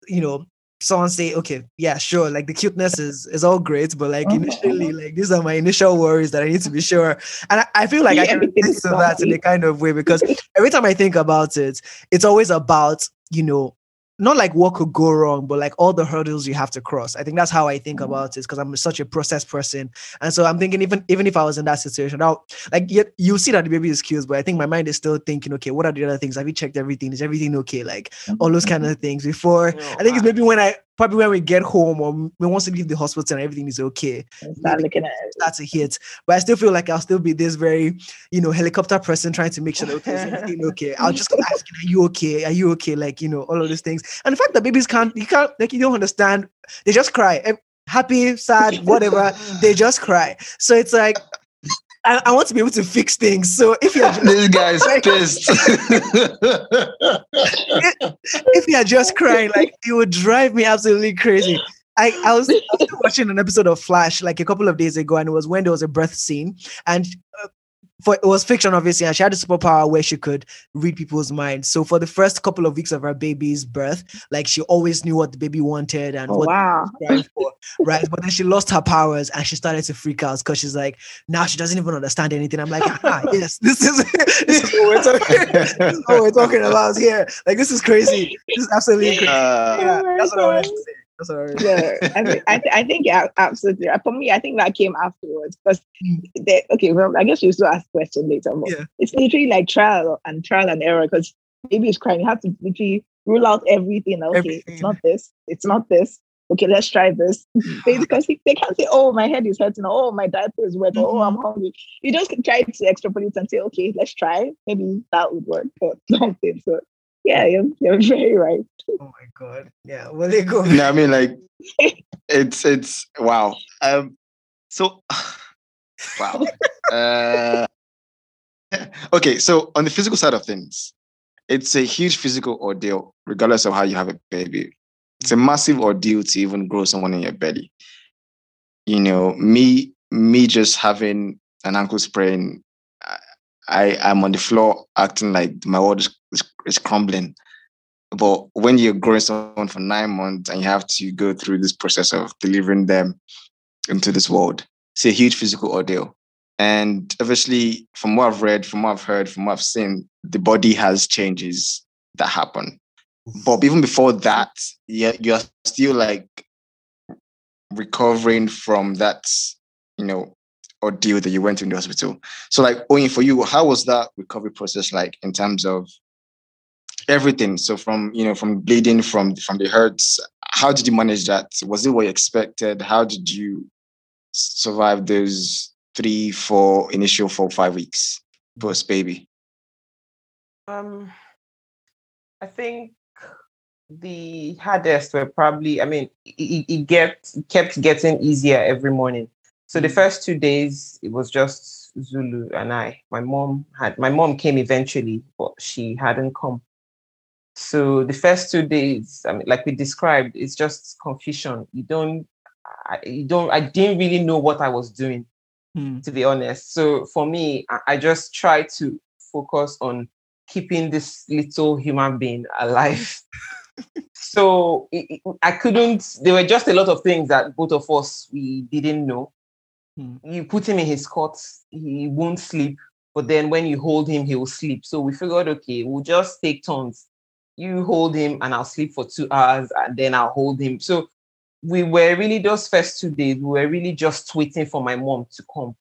you know, someone say, okay, yeah, sure, like the cuteness is is all great, but like mm-hmm. initially, like these are my initial worries that I need to be sure. And I, I feel like yeah, I can relate to that in a kind of way because every time I think about it, it's always about, you know, not like what could go wrong, but like all the hurdles you have to cross. I think that's how I think mm-hmm. about it because I'm such a process person, and so I'm thinking even even if I was in that situation, now like you, you see that the baby is cute, but I think my mind is still thinking, okay, what are the other things? Have you checked everything? Is everything okay? Like all those kind mm-hmm. of things before. I think it's maybe when I probably when we get home or we want to leave the hospital and everything is okay. Start looking at it. That's a hit. But I still feel like I'll still be this very, you know, helicopter person trying to make sure that okay, everything okay. I'll just ask, are you okay? Are you okay? Like, you know, all of these things. And the fact that babies can't, you can't, like, you don't understand. They just cry. Happy, sad, whatever. they just cry. So it's like, I, I, want to be able to fix things. So if you're just, this guy's pissed, if, if you're just crying, like it would drive me absolutely crazy. I, I was, I was watching an episode of Flash like a couple of days ago, and it was when there was a birth scene, and uh, for it was fiction, obviously, and she had a superpower where she could read people's minds. So for the first couple of weeks of her baby's birth, like she always knew what the baby wanted and oh, what wow. for, right? But then she lost her powers and she started to freak out because she's like, now she doesn't even understand anything. I'm like, ah, yes, this is, this is what we're talking, this is what we're talking about here. Like this is crazy. This is absolutely crazy. Uh, yeah, that's what I wanted to say. Sorry. Yeah, I, mean, I, th- I think yeah, absolutely. For me, I think that came afterwards because mm. okay, well, I guess you still ask question later. Yeah. it's literally like trial and trial and error because maybe it's crying. You have to literally rule out everything. Okay, everything. it's not this. It's not this. Okay, let's try this. because they can't say, "Oh, my head is hurting," "Oh, my diaper is wet," mm-hmm. "Oh, I'm hungry." You just try to extrapolate and say, "Okay, let's try. Maybe that would work," but something. So yeah, you're, you're very right. Oh my god. Yeah. Well they go. No, I mean like it's it's wow. Um so wow. uh okay, so on the physical side of things, it's a huge physical ordeal, regardless of how you have a baby. It's a massive ordeal to even grow someone in your belly. You know, me me just having an ankle sprain I am on the floor acting like my world is, is, crumbling. But when you're growing someone for nine months and you have to go through this process of delivering them into this world, it's a huge physical ordeal. And obviously, from what I've read, from what I've heard, from what I've seen, the body has changes that happen. But even before that, you're, you're still like recovering from that, you know, ordeal that you went to in the hospital. So, like, Oyin, for you, how was that recovery process like in terms of everything? So, from you know, from bleeding, from from the hurts, how did you manage that? Was it what you expected? How did you survive those three, four, initial four, five weeks post baby? Um, I think the hardest were probably. I mean, it, it get kept getting easier every morning. So the first two days, it was just Zulu and I. My mom had my mom came eventually, but she hadn't come. So the first two days, I mean, like we described, it's just confusion. You don't, I, you don't. I didn't really know what I was doing. Hmm. to be honest. So for me, I, I just try to focus on keeping this little human being alive. so it, it- I couldn't, there were just a lot of things that both of us, we didn't know. Hmm. You put him in his cot, he won't sleep. But then when you hold him, he will sleep. So we figured, okay, we'll just take turns. You hold him and I'll sleep for two hours and then I'll hold him. So we were really those first two days, we were really just waiting for my mom to come.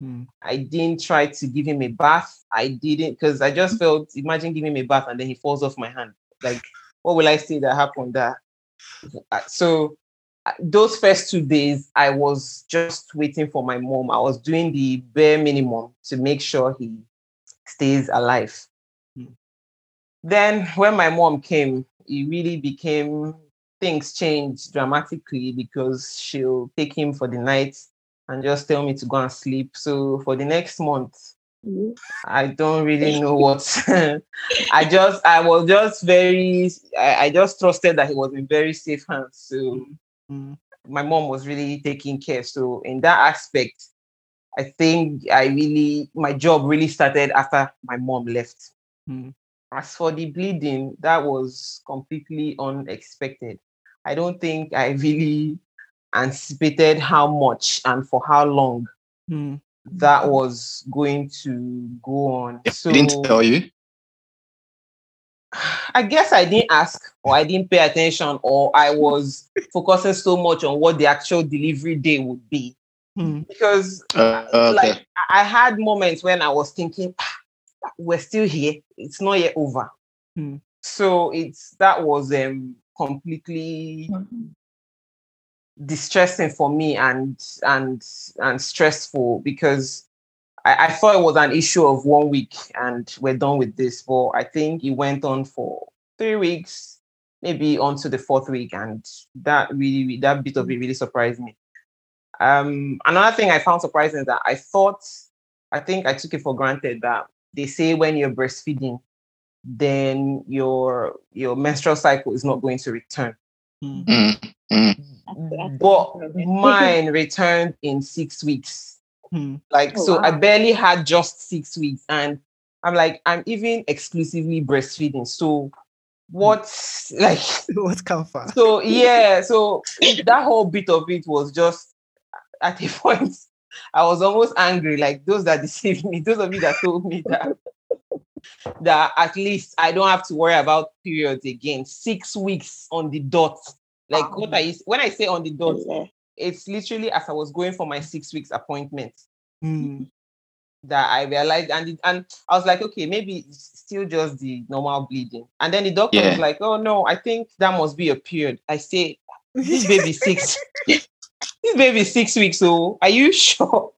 Hmm. I didn't try to give him a bath. I didn't because I just felt imagine giving him a bath and then he falls off my hand. Like, what will I say that happened there? Uh, So uh, those first two days, I was just waiting for my mom. I was doing the bare minimum to make sure he stays alive. Then when my mom came, it really became things changed dramatically because she'll take him for the night and just tell me to go and sleep. So for the next month, Mhm. I don't really know what. I just, I was just very, I, I just trusted that he was in very safe hands. So Hmm. my mom was really taking care. So in that aspect, I think I really, my job really started after my mom left. Hmm. As for the bleeding, that was completely unexpected. I don't think I really anticipated how much and for how long Hmm. that was going to go on. So didn't tell you. I guess I didn't ask or I didn't pay attention or I was focusing so much on what the actual delivery day would be. Hmm. Because Uh, okay. like I I had moments when I was thinking, "Ah, we're still here, it's not yet over. Hmm. So it's that was um completely distressing for me and and and stressful because I, I thought it was an issue of one week and we're done with this. But I think it went on for three weeks, maybe on to the fourth week, and that really that bit of it really surprised me. Um, another thing I found surprising is that I thought, I think I took it for granted that they say when you're breastfeeding, then your your menstrual cycle is not going to return. Hmm. Mm, mm. But mine returned in six weeks. Hmm. Like, Oh, so I barely had just six weeks. And I'm like, I'm even exclusively breastfeeding. So what's like, What come first? so yeah, so that whole bit of it was just at a point, I was almost angry. Like those that deceived me, those of you that told me that that at least I don't have to worry about periods again. Six weeks on the dot. Like what I when I say on the dot, Yeah. it's literally as I was going for my six weeks appointment Hmm. that I realized, and it, and I was like, okay, maybe it's still just the normal bleeding. And then the doctor Yeah. was like, oh no, I think that must be a period. I say, this baby six, this baby six weeks. So are you sure?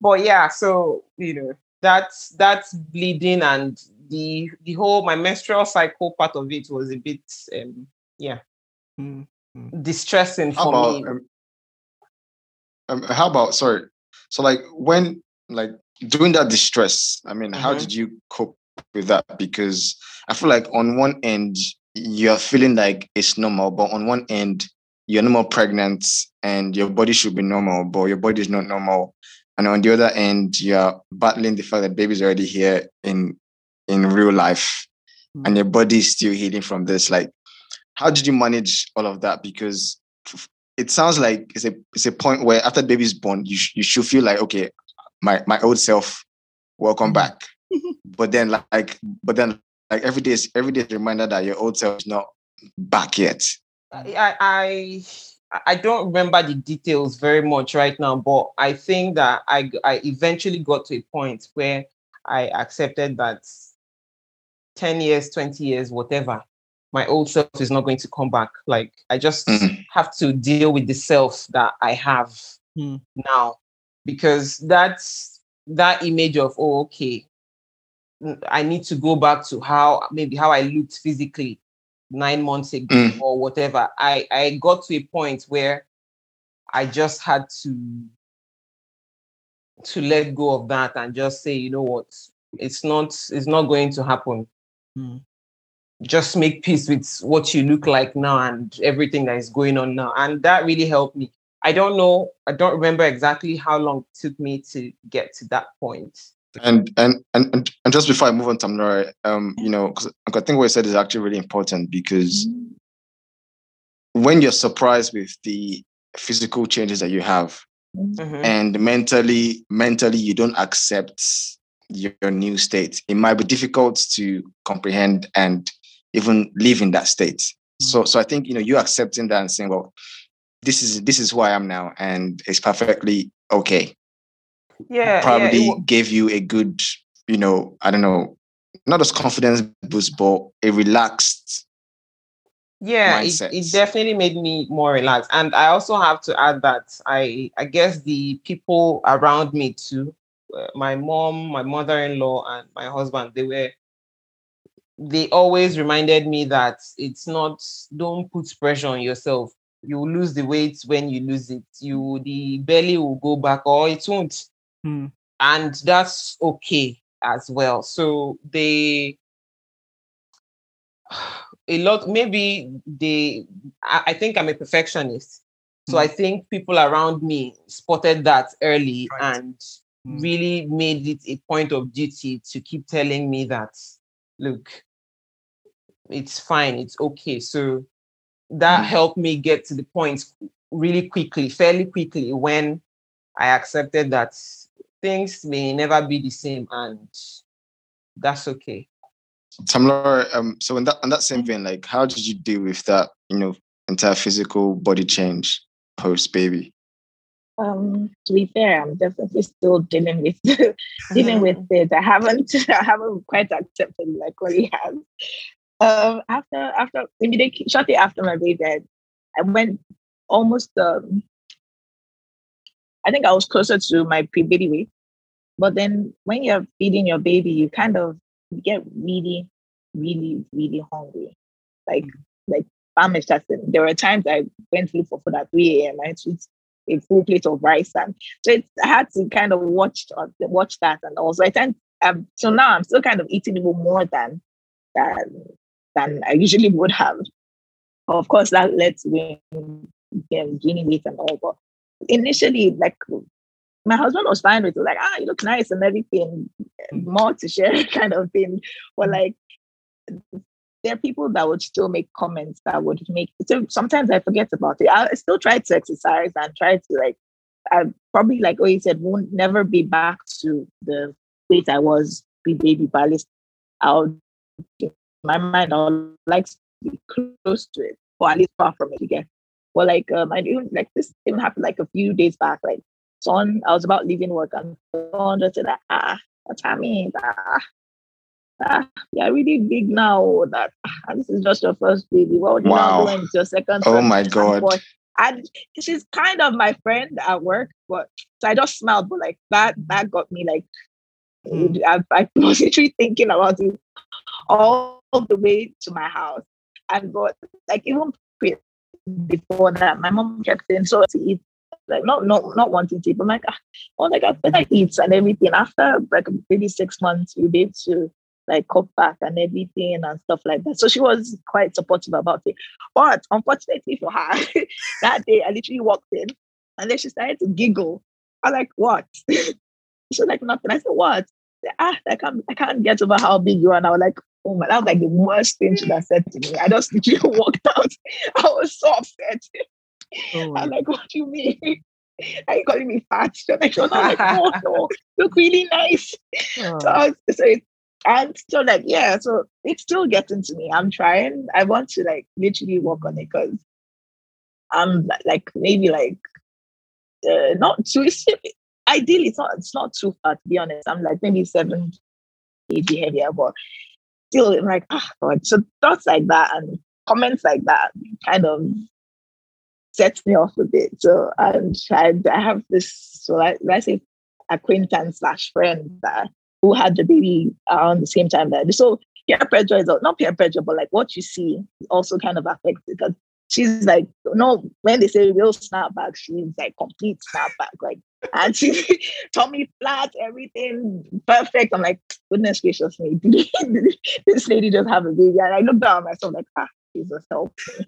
But yeah, so you know that's that's bleeding and the the whole my menstrual cycle part of it was a bit um yeah Hmm. distressing How for about me. um, um, how about sorry? So like when like during that distress, I mean, how Mhm. did you cope with that? Because I feel like on one end you're feeling like it's normal, but on one end you're no more pregnant and your body should be normal, but your body is not normal. And on the other end, you're battling the fact that baby's already here in in real life, hmm. and your body is still healing from this. Like, how did you manage all of that? Because it sounds like it's a it's a point where after baby's born, you sh- you should feel like okay, my my old self, welcome hmm. back. but then like but then like every day is every day is a reminder that your old self is not back yet. I, I I don't remember the details very much right now, but I think that I I eventually got to a point where I accepted that 10 years, 20 years, whatever, my old self is not going to come back. Like I just Mhm. have to deal with the self that I have Hmm. now. Because that's that image of, oh, okay, mm, I need to go back to how maybe how I looked physically nine months ago Mm. or whatever. I, I got to a point where I just had to to let go of that and just say, you know what, it's not it's not going to happen. Hmm. Just make peace with what you look like now and everything that is going on now. And that really helped me. I don't know. I don't remember exactly how long it took me to get to that point. And and and and just before I move on, Tamilore, um, you know, because I think what you said is actually really important because mm-hmm. when you're surprised with the physical changes that you have, mm-hmm. and mentally, mentally you don't accept your, your new state, it might be difficult to comprehend and even live in that state. Mm-hmm. So, so I think you know you accepting that and saying, well, this is this is who I am now, and it's perfectly okay. Yeah, probably yeah, gave you a good, you know, I don't know, not as confidence boost, but a relaxed. Yeah, it, it definitely made me more relaxed, and I also have to add that I I guess the people around me too, uh, my mom, my mother-in-law, and my husband, they were they always reminded me that it's not don't put pressure on yourself you will lose the weight when you lose it. You the belly will go back or it won't. Hmm. And that's okay as well. So they a lot maybe they I, I think I'm a perfectionist. So I hmm. think people around me spotted that early right. and mm. really made it a point of duty to keep telling me that look, it's fine, it's okay. So that mm helped me get to the point really quickly, fairly quickly, when I accepted that things may never be the same and that's okay. Tamilore, um, so in that in that same vein, like how did you deal with that, you know, entire physical body change post baby? Um, to be fair, I'm definitely still dealing with dealing with it. I haven't I haven't quite accepted like what he has um, after after immediately shortly after my baby, I, I went almost. Um, I think I was closer to my pre-baby weight, but then when you're feeding your baby, you kind of get really, really, really hungry. Like mm. like famished. There were times I went to look for food at 3 a.m. I ate a full plate of rice, and so it, I had to kind of watch watch that, and also I tend um, so now I'm still kind of eating even more than than than I usually would have. Of course, that led to me gaining weight and all. But initially, like my husband was fine with it, like, ah, you look nice and everything, more to share kind of thing. But like, there are people that would still make comments that would make. So sometimes I forget about it. I still try to exercise and try to like. I probably like oh you said won't never be back to the weight I was pre baby, but I'll my mind, I would like to be close to it, or at least far from it again. Well, like um, I even like this even happened like a few days back. Like son, I was about leaving work and son just said, ah, what's happening? Ah, ah, you're really big now. That ah, this is just your first baby. What would you wow. now doing your second? Oh my god. And she's kind of my friend at work, but so I just smiled, but like that that got me like mm. I, I was literally thinking about it all the way to my house. And but like even before that, my mom kept saying so to eat, like not not not wanting to but like, ah, oh like I better eat and everything. After like maybe six months, we be able to like cut back and everything and stuff like that. So she was quite supportive about it. But unfortunately for her, that day I literally walked in and then she started to giggle. I'm like, what? She's like, nothing. I said, what? ah, I can't, I can't get over how big you are. And I was like, oh my, that was like the worst thing she have said to me. I just literally walked out. I was so upset. Oh. I'm like, what do you mean? Are you calling me fat? Like, no, like, oh, no, look really nice. Oh. So, I was, so it, and so like, yeah, so it's still getting to me. I'm trying. I want to like literally work on it because I'm like maybe like uh, not too ideally it's not it's not too far to be honest. I'm like maybe seven kg heavier, but still I'm like, oh God. So thoughts like that and comments like that kind of sets me off a bit. So I'm I have this so I, I say acquaintance slash friend that who had the baby around the same time that so peer pressure is not peer pressure, but like what you see also kind of affects it because she's like, no, when they say real snapback, she's like complete snapback. Like and she tummy flat, everything perfect. I'm like, goodness gracious me, this lady just have a baby. And I look down myself like, ah, Jesus help me.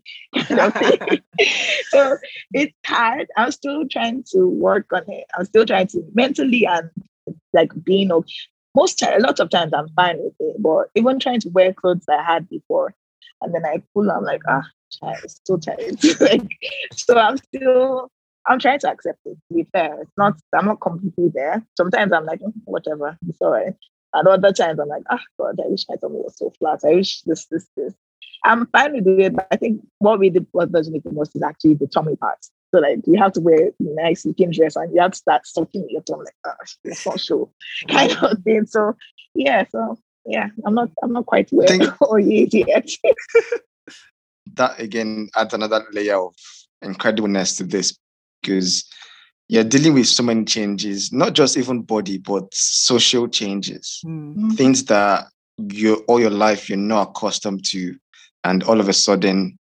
so it's hard. I'm still trying to work on it. I'm still trying to mentally and like being okay. Most a lot of times I'm fine with it, but even trying to wear clothes I had before, and then I pull, I'm like, ah, child, it's so tired. like, so I'm still I'm trying to accept it. To be fair, it's not. I'm not completely there. Sometimes I'm like, mm, whatever, it's all right. And other times I'm like, ah, God, I wish my tummy was so flat. I wish this, this, this. I'm fine with it, but I think what really bothers me the most is actually the tummy part. So like you have to wear nice looking dress and you have to start sucking your tummy like, oh, it's not sure, kind of thing. So yeah, so yeah, I'm not, I'm not quite where or yet. that again adds another layer of incredibleness to this because you're dealing with so many changes, not just even body, but social changes, mm-hmm. things that you all your life you're not accustomed to, and all of a sudden,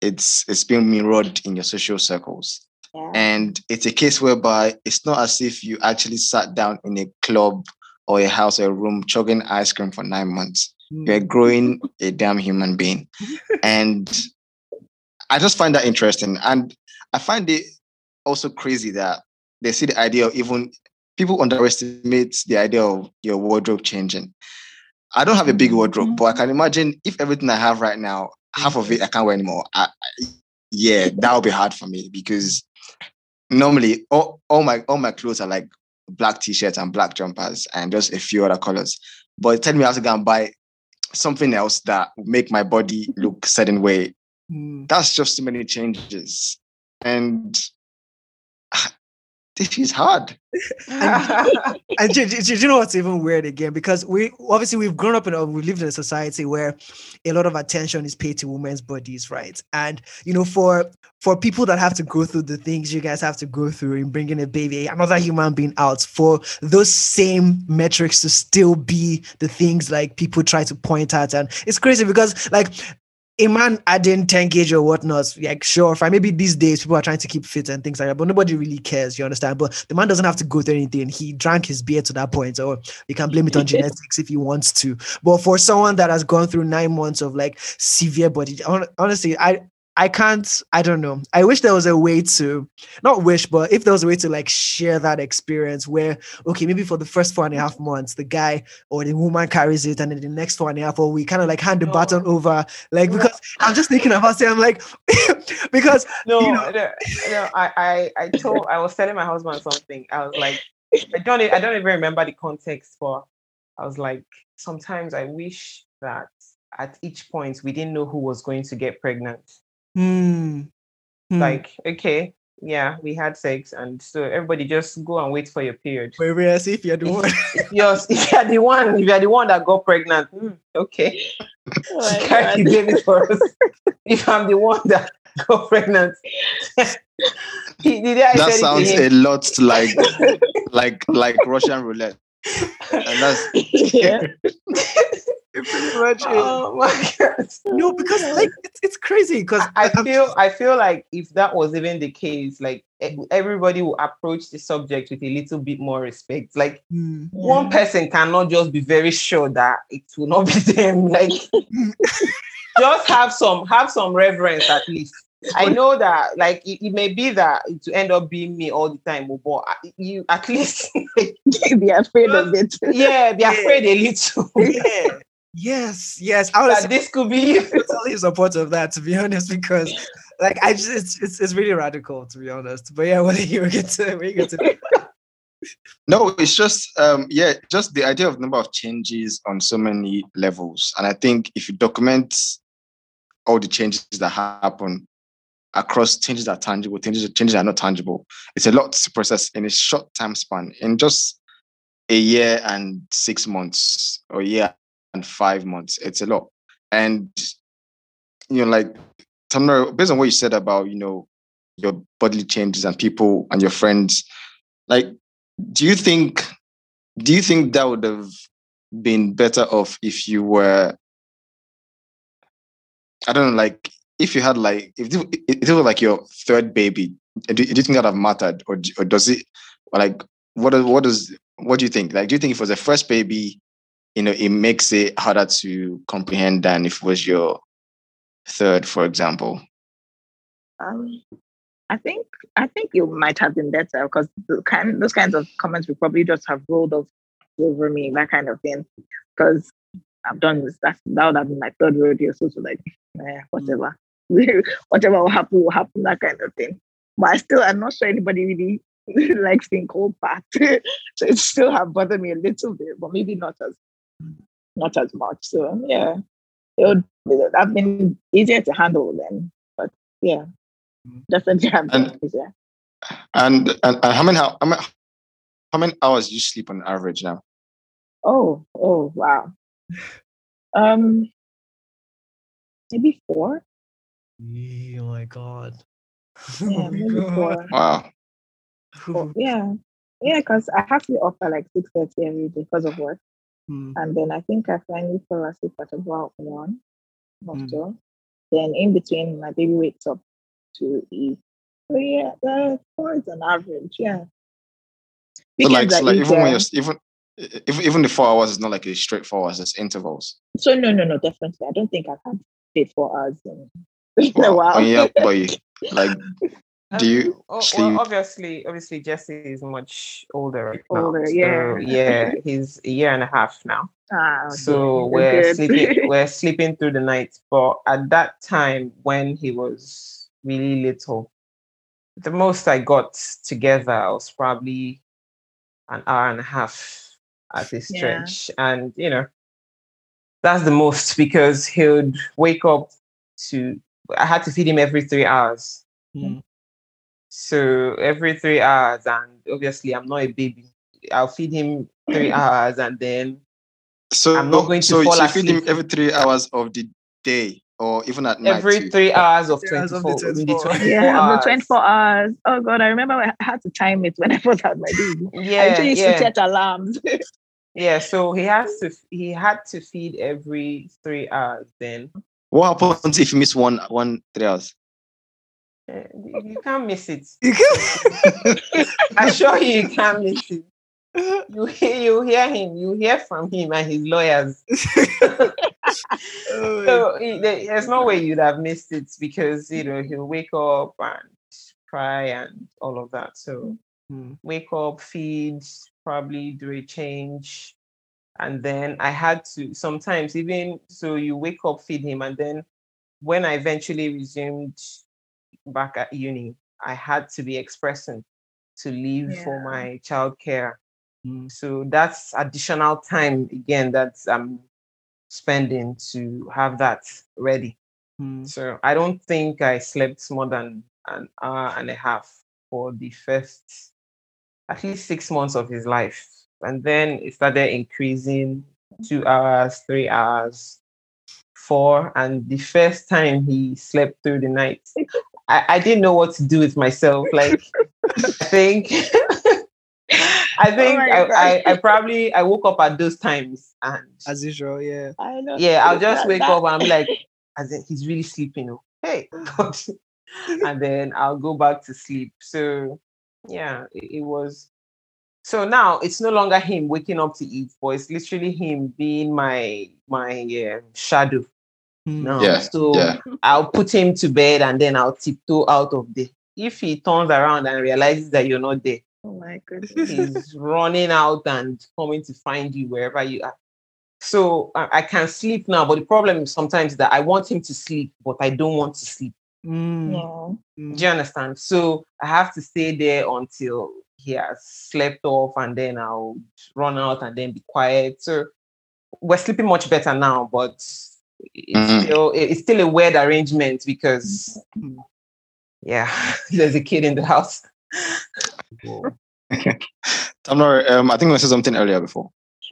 it's it's being mirrored in your social circles. Yeah. And it's a case whereby it's not as if you actually sat down in a club or a house or a room chugging ice cream for nine months. Mm. You're growing a damn human being. and I just find that interesting. And I find it also crazy that they see the idea of even people underestimate the idea of your wardrobe changing. I don't have a big wardrobe, but I can imagine if everything I have right now, half of it I can't wear anymore. I, yeah, that would be hard for me because normally all, all my all my clothes are like black t-shirts and black jumpers and just a few other colors. But tell me I have to go and buy something else that would make my body look certain way. Mm. That's just too many changes. And this is hard. and, and do, do, you know what's even weird again? Because we obviously we've grown up and we lived in a society where a lot of attention is paid to women's bodies, right? And you know, for for people that have to go through the things you guys have to go through in bringing a baby, another human being out, for those same metrics to still be the things like people try to point at, and it's crazy because like a man adding 10 kg or whatnot, like sure, fine. Maybe these days people are trying to keep fit and things like that, but nobody really cares, you understand? But the man doesn't have to go through anything. He drank his beer to that point, or you can blame it on genetics if he wants to. But for someone that has gone through nine months of like severe body, honestly, I I can't, I don't know. I wish there was a way to, not wish, but if there was a way to like share that experience where, okay, maybe for the first four and a half months, the guy or the woman carries it, and then the next four and a half, or we kind of like hand the no. baton over. Like, because I'm just thinking about it, I'm like, because, no, you know, no, no, I, I, I told, I was telling my husband something. I was like, I don't, I don't even remember the context for, I was like, sometimes I wish that at each point we didn't know who was going to get pregnant Mm. Like, okay, yeah, we had sex, and so everybody just go and wait for your period. Wait, wait, see if you're the one. if, you're, if you're the one, if you're the one that got pregnant, mm, okay, oh carry the baby for us. if I'm the one that got pregnant, that sounds a lot like like like Russian roulette, and that's yeah pretty much oh my god. No because like it's, it's crazy because I, I feel i feel like if that was even the case like everybody will approach the subject with a little bit more respect. Like mm, one person cannot just be very sure that it will not be them. Like just have some have some reverence at least. I know that, like, it, it, may be that it will end up being me all the time, but you at least be afraid of it. Yeah, be afraid a little. yeah, Yes, yes. I was this could be totally supportive of that, to be honest, because like I just it's, it's, it's really radical to be honest. But yeah, what are you get to what you get to No, it's just um yeah, just the idea of number of changes on so many levels. And I think if you document all the changes that happen across changes that are tangible, changes, changes that are not tangible, it's a lot to process in a short time span. In just a year and six months or a year and five months. It's a lot. And you know, like Tamilore, based on what you said about, you know, your bodily changes and people and your friends, like, do you think do you think that would have been better off if you were I don't know, like if you had like if it, was like your third baby, do, you think that would have mattered, or or does it, like what what does what do you think? Like, do you think if it was a first baby, you know, it makes it harder to comprehend than if it was your third, for example? Um, I think I think you might have been better because kind those kinds of comments would probably just have rolled off over me, that kind of thing. Because I've done this. That's that would have been my third rodeo. So, so like, eh, whatever. whatever will happen will happen, that kind of thing. But I still I'm not sure anybody really likes being called fat. so it still have bothered me a little bit, but maybe not as not as much. So yeah. It would have been easier to handle then. But yeah. Definitely have been And- easier. And and, and how many how, how many how many hours do you sleep on average now? Oh, oh wow. Um maybe four. Oh my god. Yeah, maybe four. Wow. four. Yeah. Yeah, because I have to be up at like six thirty every day because of work. Hmm. And then I think I finally fell asleep at about one or Mm. so. Then in between my baby wakes up to eat. So yeah, that's four is an average, yeah. So like, Weekends so I like even when you're even even even the four hours is not like a straight four hours, it's intervals. So no, no, no, definitely. I don't think I can stay four hours in, in a while. Oh, yeah, but like do you Um, oh, sleep? well, obviously, obviously, Jesse is much older right now. Older, So, yeah. yeah, he's a year and a half now. Ah, So we're good. sleeping, we're sleeping through the night. But at that time, when he was really little, the most I got together was probably an hour and a half at a Yeah. stretch, and you know, that's the most because he would wake up to. I had to feed him every three hours. Hmm. So every three hours, and obviously I'm not a baby. I'll feed him three mm. hours, and then So I'm not oh, going to so, fall so you feed him asleep. every three hours of the day or even at night. every too? three hours of Three hours of 24, the in the 24. 24 yeah, hours. the 24 hours. Oh god, I remember I had to time it when I first had my baby. I Yeah, actually used to set alarms. yeah. So he has to he had to feed every three hours. Then What happens if you miss one one three hours? Eh, you can't miss it. You can- I assure you, you can't miss it. You hear you hear him. You hear from him and his lawyers. So there's no way you'd have missed it because you know he'll wake up and cry and all of that. So Hmm. wake up, feed, probably do a change. And then I had to sometimes even so you wake up, feed him, and then when I eventually resumed back at uni, I had to be expressing to leave for my childcare. Hmm. So that's additional time again that I'm spending to have that ready. Hmm. So I don't think I slept more than an hour and a half for the first at least six months of his life. And then it started increasing two hours, three hours, four. And the first time he slept through the night, I, I didn't know what to do with myself. Like I think I think my I, I, I probably I woke up at those times and As usual, yeah. I know. yeah, I'll just wake that- up and I'm like, as in, he's really sleeping. oh, Hey, and then I'll go back to sleep. So yeah, it, it was. So now it's no longer him waking up to eat, but it's literally him being my my uh, shadow. Hmm. No, Yeah, so yeah. I'll put him to bed and then I'll tiptoe out of there. If he turns around and realizes that you're not there, Oh my goodness. he's running out and coming to find you wherever you are. So I, I can sleep now, but the problem is sometimes that I want him to sleep, but I don't want to sleep. Hmm. Yeah. Hmm. Do you understand? So I have to stay there until he has slept off, and then I'll run out and then be quiet. So we're sleeping much better now, but it's Mhm. still it's still a weird arrangement because Mhm. yeah, there's a kid in the house. Tamilore, um, I think I said something earlier before.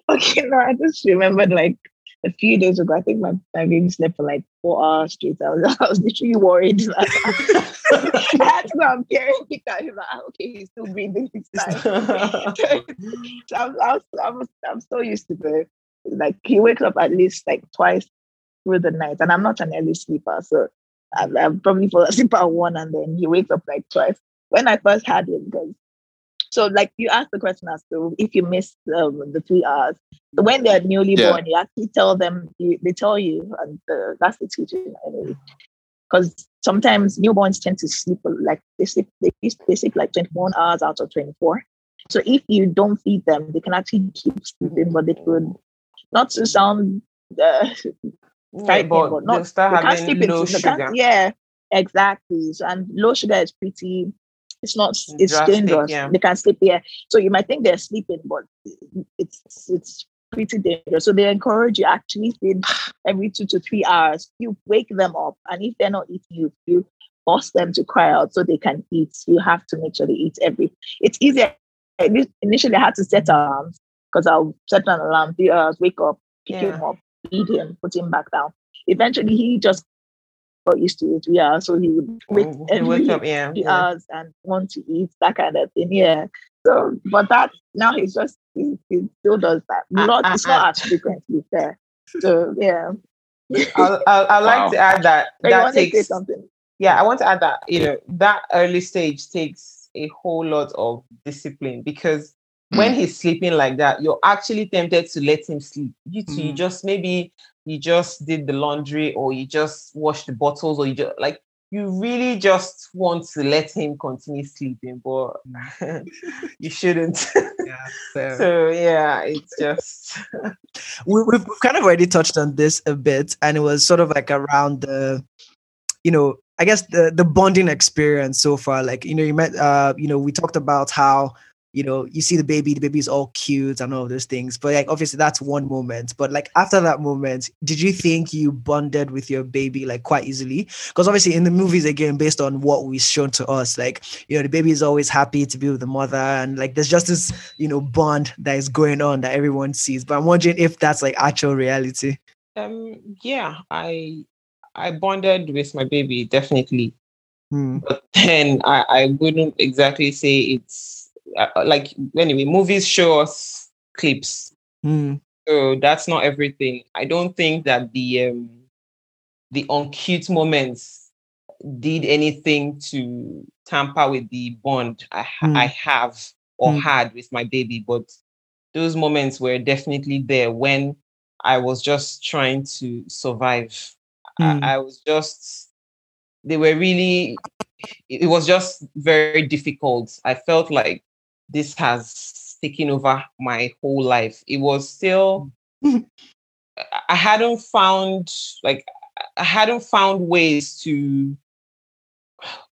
Okay, no, I just remembered like a few days ago. I think my, my baby slept for like four hours straight. I was, I was literally worried. I had to go and peer it out. He's like, "Ah, okay, he's still breathing this time. so I'm, I'm, I'm, I'm so used to the like he wakes up at least like twice through the night, and I'm not an early sleeper, so I, I probably fall asleep at one, and then he wakes up like twice. When I first had it, because So, like you asked the question as to if you missed um, the three hours. So when they're newly Yeah. born, you actually tell them. You, they tell you, and uh, that's the teaching anyway. Because sometimes newborns tend to sleep like they sleep they, they sleep like twenty one hours out of twenty four. So if you don't feed them, they can actually keep sleeping, but they could not to sound uh, Yeah, frightening, but but not start having sleep low into sugar. yeah, exactly. So and low sugar is pretty. It's not. It's Drastic, dangerous. yeah. They can sleep here, so you might think they're sleeping, but it's it's pretty dangerous. So they encourage you actually feed every two to three hours. You wake them up, and if they're not eating, you you force them to cry out so they can eat. You have to make sure they eat every. It's easier. Initially, I had to set alarms because I'll set an alarm three hours, uh, wake up, pick Yeah. him up, feed him, put him back down. Eventually, he just got used to it. Yeah, so he would wake every wakes up, yeah. yeah. hours and want to eat that kind of thing. Yeah. So, but that now he's just he, he still does that. Ah, Not ah, it's not ah. as frequently there. So yeah. I'll, I'll, I'd like Wow. to add that that want to say takes something? yeah, I want to add that, you know, that early stage takes a whole lot of discipline because when he's sleeping like that, you're actually tempted to let him sleep. You two, you Mm. just maybe you just did the laundry or you just washed the bottles or you just like you really just want to let him continue sleeping, but you shouldn't. Yeah, fair. so yeah, it's just we, we've we've kind of already touched on this a bit, and it was sort of like around the, you know, I guess the the bonding experience so far. Like you know, you met, uh, you know, we talked about how you know you see the baby, the baby is all cute and all those things, but like obviously that's one moment. But like after that moment, did you think you bonded with your baby like quite easily? Because obviously in the movies again, based on what was shown to us, like you know the baby is always happy to be with the mother, and like there's just this you know bond that is going on that everyone sees. But I'm wondering if that's like actual reality. um yeah, I I bonded with my baby definitely. Hmm. but then I, I wouldn't exactly say it's uh, like anyway movies show us clips Hmm. so that's not everything i don't think that the um the uncute moments did anything to tamper with the bond i, ha- Hmm. I have or Hmm. had with my baby but those moments were definitely there when i was just trying to survive Hmm. I, I was just they were really it was just very difficult i felt like this has taken over my whole life it was still I- hadn't found like i hadn't found ways to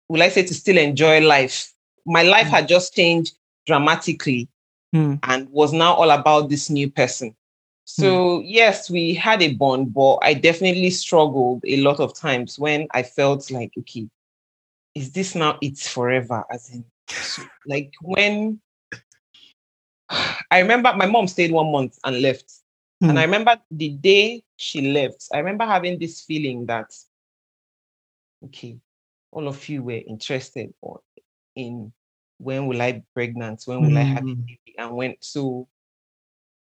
will i say to still enjoy life my life had just changed dramatically Hmm. and was now all about this new person so yes, we had a bond, but I definitely struggled a lot of times when I felt like, okay, is this now it's forever? As in, like when I remember my mom stayed one month and left. Hmm. And I remember the day she left, I remember having this feeling that, okay, all of you were interested or in when will I be pregnant? When will I have a Mm. baby? And when so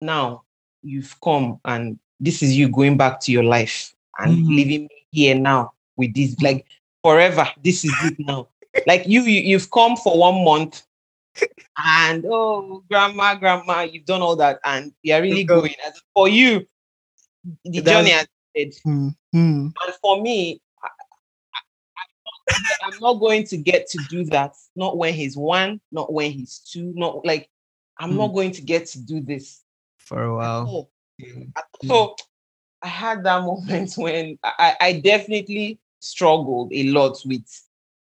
now you've come and this is you going back to your life and Mhm. leaving me here now with this like forever. This is it now. like you, you you've come for one month and oh grandma, grandma, you've done all that and you're really go. going. As for you, the That's- journey has ended. Hmm. Hmm. And for me, I, I, I'm not going to get to do that. Not when he's one, not when he's two, not like I'm Hmm. not going to get to do this. For a while. Hmm. So I had that moment when I, I definitely struggled a lot with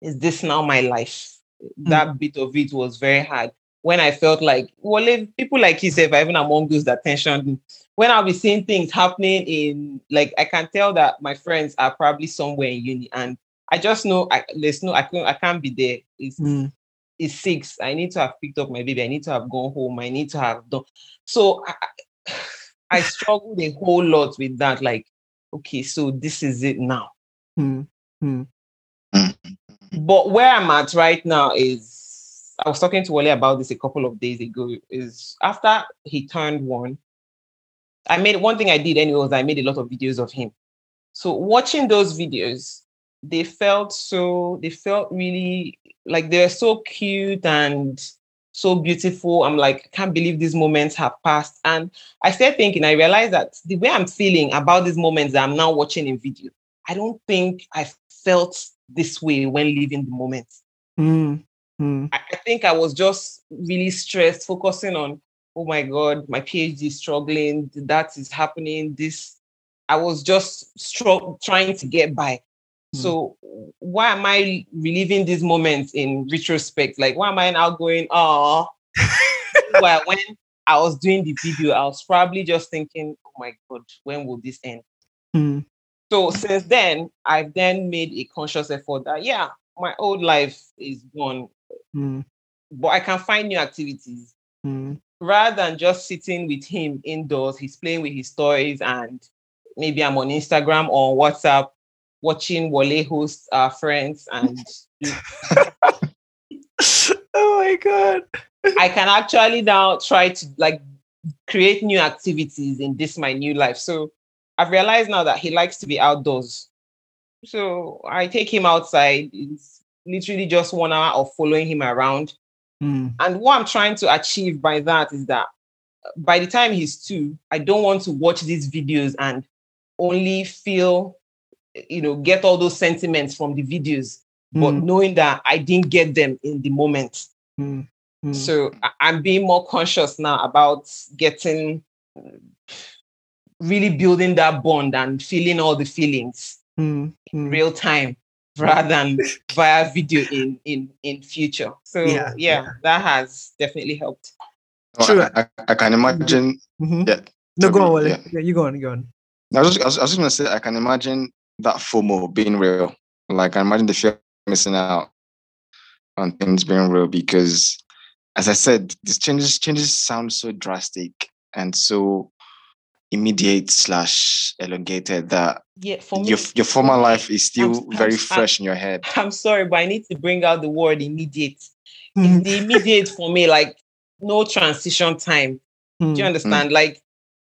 is this now my life? That bit of it was very hard. When I felt like, well, if people like yourself are even among those that tensioned me. When I'll be seeing things happening in like I can tell that my friends are probably somewhere in uni and I just know I there's no I can't I can't be there. It's Hmm. is six. I need to have picked up my baby. I need to have gone home. I need to have done. So I, I- I struggled a whole lot with that. Like, okay, so this is it now. Hmm. Hmm. But where I'm at right now is I was talking to Wale about this a couple of days ago. Is after he turned one, I made one thing I did anyway was I made a lot of videos of him. So watching those videos, they felt so they felt really like they were so cute and so beautiful. I'm like, I can't believe these moments have passed. And I started thinking, I realized that the way I'm feeling about these moments that I'm now watching in video, I don't think I felt this way when living the moment. Mm. Mm. I, I think I was just really stressed, focusing on, oh my God, my PhD is struggling, that is happening, this. I was just stro- trying to get by. Mm. So why am I reliving these moments in retrospect? Like, why am I now going, oh, well, when I was doing the video, I was probably just thinking, oh my God, when will this end? Mm. So since then, I've then made a conscious effort that, yeah, my old life is gone, Mm. but I can find new activities. Mm. Rather than just sitting with him indoors, he's playing with his toys, and maybe I'm on Instagram or WhatsApp watching Wale host our friends and oh my god. I can actually now try to like create new activities in this my new life. So I've realized now that he likes to be outdoors. So I take him outside. It's literally just one hour of following him around. Mm. And what I'm trying to achieve by that is that by the time he's two, I don't want to watch these videos and only feel, you know, get all those sentiments from the videos, but Mm. knowing that I didn't get them in the moment. Mm. Mm. So I'm being more conscious now about getting really building that bond and feeling all the feelings Mm. in Mm. real time rather than via video in in in future. So Yeah, yeah, yeah. that has definitely helped. Oh, True. I, I, I can imagine. Mhm. Yeah. No, go on, Toby, yeah. Yeah, you go on, you go on. I was, just, I was, I was just gonna say, I can imagine that FOMO being real. Like, I imagine the fear missing out on things being real because, as I said, these changes changes sound so drastic and so immediate slash elongated that Yeah, for me, your your former life is still I'm- very I'm- fresh in your head. I'm sorry, but I need to bring out the word immediate. Mm. The immediate for me, like no transition time. Mm. Do you understand? Like,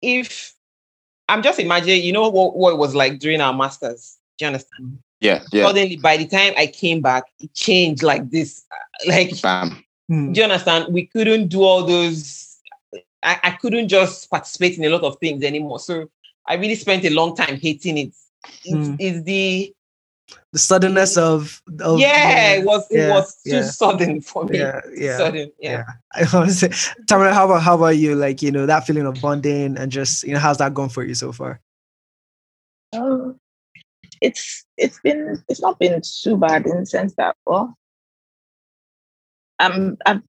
if I'm just imagining, you know what, what it was like during our masters. Do you understand? Yeah, yeah. Suddenly, by the time I came back, it changed like this. uh, Like, Bam. Mm. do you understand? We couldn't do all those. I, I couldn't just participate in a lot of things anymore. So I really spent a long time hating it. It's, Mm. it's the The suddenness of, of yeah, it was it yeah, was too yeah. sudden for me. yeah, yeah. Sudden, yeah. I want to say, Tamilore, how about how about you? Like, you know, that feeling of bonding and just, you know, how's that gone for you so far? Um, it's it's been it's not been too bad in the sense that well, um, I've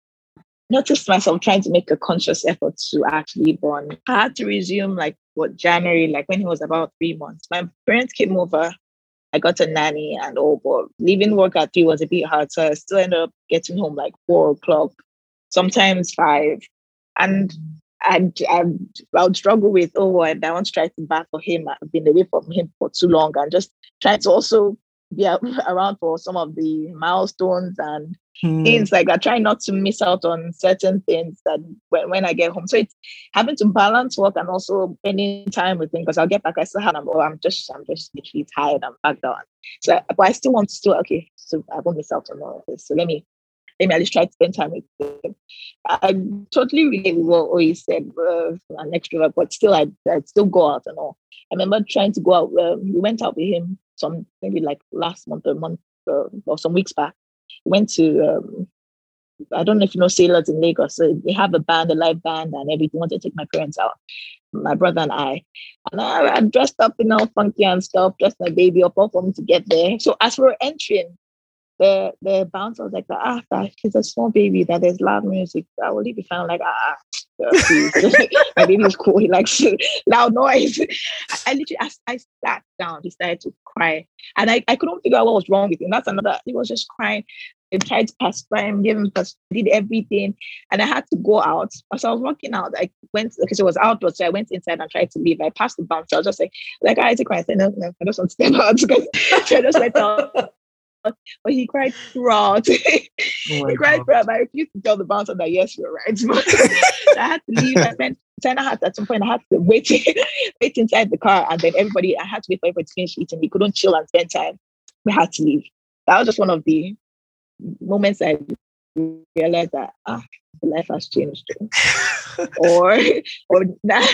noticed myself trying to make a conscious effort to actually bond. I had to resume like what January, like when he was about three months. My parents came over. I got a nanny and all, but leaving work at three was a bit hard, so I still ended up getting home like four o'clock, sometimes five, and and and I would struggle with oh and I want to try to back for him. I've been away from him for too long and just trying to also be around for some of the milestones and Mm. things like I Try not to miss out on certain things that when, when I get home. So it's having to balance work and also spending time with him because I'll get back. I still have oh I'm just I'm just literally tired. I'm back down. So but I still want to still okay. So I won't miss out on all of this. So let me let me at least try to spend time with him. I totally relate with what Onyi said, uh, an extrovert, but still, I I still go out and all. I remember trying to go out. Um, we went out with him some maybe like last month or month uh, or some weeks back. We went to um, I don't know if you know Sailors in Lagos. So they have a band, a live band, and everything. Wanted to take my parents out, my brother and I, and I, I dressed up in all funky and stuff, dressed my baby up all for me to get there. So as we were entering, the the bouncer was like, ah, that he's a small baby, that there's loud music. I will leave you found like, ah, ah, please. my baby is cool. He likes loud noise. I, I literally, I, I sat down. He started to cry, and I, I couldn't figure out what was wrong with him. That's another. He was just crying. I tried to pacify him, give him, pas- did everything, and I had to go out. As I was walking out, I went because it was outdoors, so I went inside and tried to leave. I passed the bouncer. I was just like, like, I said, no, no, I just want to step out. so I just went out. But he cried throughout. Oh he cried God. throughout. But I refused to tell the bouncer that yes, you're right. So I had to leave. I spent I had at some point I had to wait, wait inside the car, and then everybody I had to wait for everybody to finish eating. We couldn't chill and spend time. We had to leave. That was just one of the moments I realized that ah, life has changed. or or now,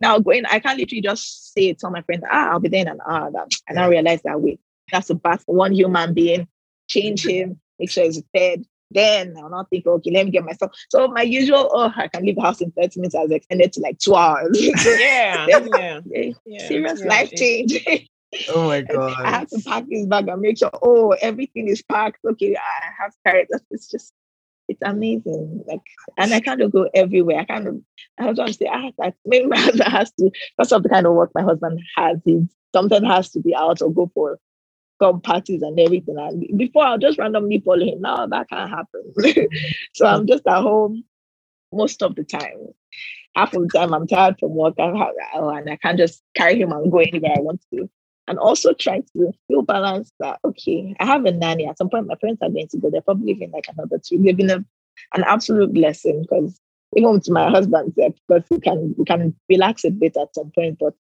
now going, I can't literally just say tell my friend, ah, I'll be there in an hour. And I realize that wait, that's a bad for one human being. Change him, make sure he's fed. Then I'll not think, okay, let me get myself. So my usual, oh, I can leave the house in 30 minutes has extended to like two hours. yeah, yeah, yeah, serious yeah, life change. Oh my god! I have to pack this bag and make sure oh everything is packed. Okay, I have carried. It's just it's amazing. Like, and I kind of go everywhere. I kind of, I was to say, I, I, maybe my husband has to, because of the kind of work my husband has, he sometimes has to be out or go for come parties and everything. And before I'll just randomly follow him. Now that can't happen. so I'm just at home most of the time. Half of the time I'm tired from work and I can't just carry him and go anywhere I want to and also try to feel balanced that okay, I have a nanny. At some point, my parents are going to go. They're probably living like another two. They've been a, an absolute blessing because even with my husband, because we can we can relax a bit at some point, but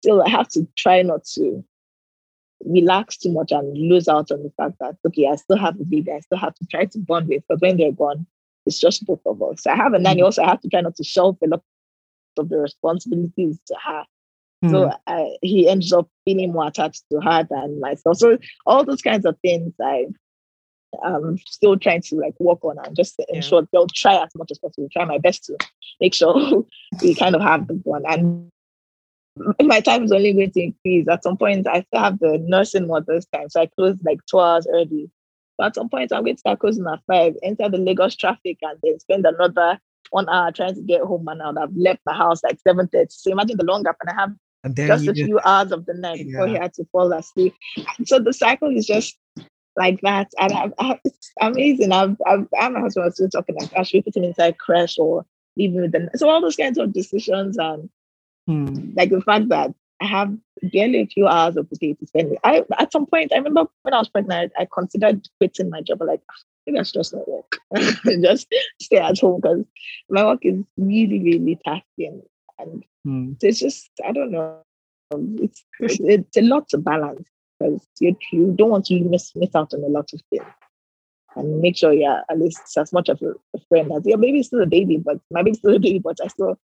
still I have to try not to relax too much and lose out on the fact that okay, I still have a baby, I still have to try to bond with, but when they're gone, it's just both of us. I have a nanny, mm-hmm. also I have to try not to shelve a lot of the responsibilities to her so hmm. I, he ends up feeling more attached to her than myself. So all those kinds of things I am still trying to like work on and just yeah. ensure they'll try as much as possible, try my best to make sure we kind of have the one. And my time is only going to increase. At some point, I still have the nursing mother's time. So I close like two hours early. But at some point, I'm going to start closing at five, enter the Lagos traffic, and then spend another one hour trying to get home. And I've left the house like 7.30. So imagine the long gap. And I have and just a few hours of the night yeah. before he had to fall asleep. So the cycle is just like that. And I've, I've, it's amazing. I've, I've, I my husband was still talking like, I should put him inside crash or leave him with the. So all those kinds of decisions and hmm. like the fact that I have barely a few hours of the day to spend. I at some point, I remember when I was pregnant, I considered quitting my job. Like ah, maybe I should just not work, just stay at home because my work is really, really taxing. And mm. it's just, I don't know. It's, it's a lot to balance because you, you don't want to miss, miss out on a lot of things. And make sure you're at least as much of a, a friend as your baby's still a baby, but my baby's still a baby, but I still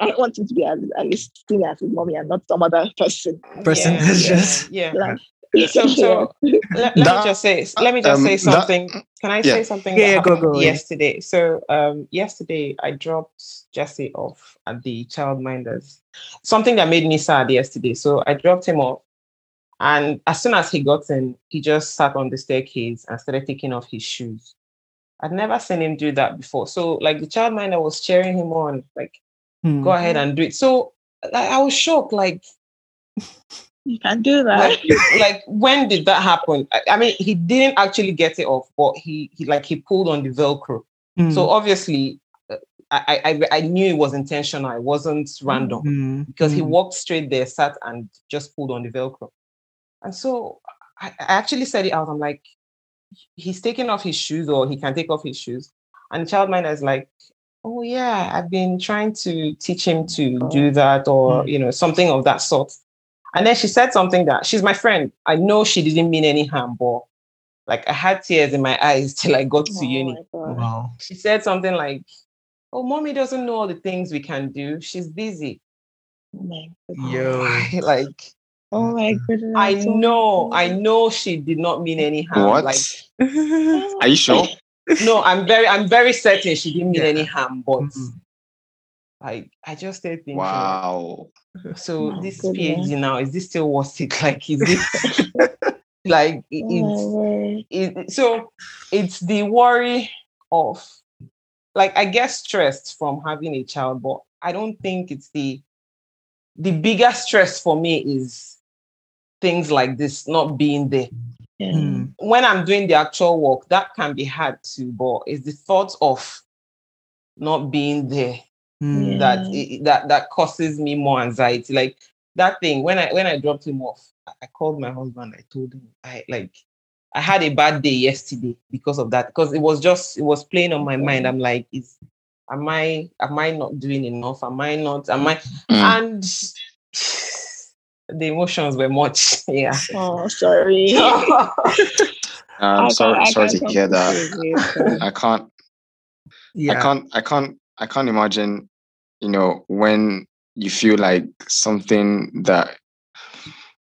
I want him to be at, at least seen as his mommy and not some other person. Person. Yeah, just yeah. Like, so, so let, let me just say let me just um, say something. That, can i yeah. say something yeah, go, go, yesterday? So um yesterday i dropped jesse off at the childminders. Something that made me sad yesterday. So i dropped him off and as soon as he got in he just sat on the staircase and started taking off his shoes. I'd never seen him do that before. So like the childminder was cheering him on like hmm. go ahead and do it so I, I was shocked like you can do that. Like, like, when did that happen? I, I, mean, he didn't actually get it off, but he, he like he pulled on the Velcro. Mm. So obviously, uh, I, I I knew it was intentional. It wasn't random mm. because mm. he walked straight there, sat and just pulled on the Velcro. And so I, I actually said it out. I'm like, he's taking off his shoes, or he can take off his shoes. And the childminder is like, oh yeah, I've been trying to teach him to do that, or mm. you know, something of that sort. And then she said something that she's my friend. I know she didn't mean any harm, but like I had tears in my eyes till I got to oh uni. Wow. She said something like, Oh, mommy doesn't know all the things we can do. She's busy. Oh Yo. like Oh my goodness. I know, I know she did not mean any harm. What? Like, Are you sure? No, I'm very, I'm very certain she didn't mean yeah. any harm, but mm-hmm. like I just stayed thinking. Wow. So oh, this goodness. PhD now is this still worth it? Like is this like it's it, so it's the worry of like I get stressed from having a child, but I don't think it's the the biggest stress for me is things like this not being there. Yeah. Hmm. When I'm doing the actual work, that can be hard too, but it's the thought of not being there mm. that that that causes me more anxiety. Like that thing when I when I dropped him off, I called my husband. I told him I like I had a bad day yesterday because of that. Because it was just it was playing on my mind. I'm like, is am I am I not doing enough? Am I not? Am I? Mm. And the emotions were much. Yeah. Oh, sorry. I'm sorry, can't- sorry to hear that. I can't, Yeah. I can't, I can't, I can't imagine, you know, when you feel like something that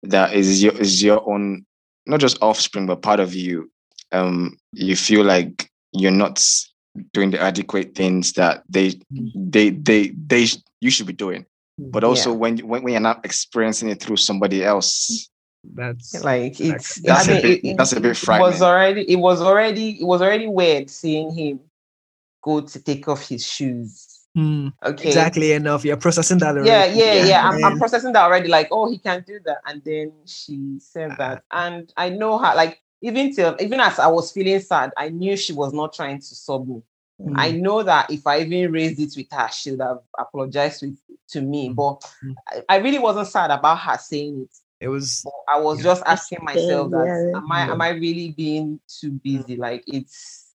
that is your is your own, not just offspring, but part of you. Um, you feel like you're not doing the adequate things that they they they they sh- you should be doing. But also Yeah. when, when when you're not experiencing it through somebody else, That's like it's That's I a mean, bit- it, that's a bit frightening. it was already it was already it was already weird seeing him go to take off his shoes Hmm, okay exactly enough. You're processing that already. yeah yeah Yeah. yeah, I'm, I'm processing that already like oh he can't do that and then she said Ah. that and i know her like even till even as i was feeling sad i knew she was not trying to sub me Hmm. I know that if I even raised it with her, she would have apologized with, to me. Mm. But Mm. I, I really wasn't sad about her saying it. It was But I was Yeah. just asking myself that yeah. am I am I really being too busy? Like it's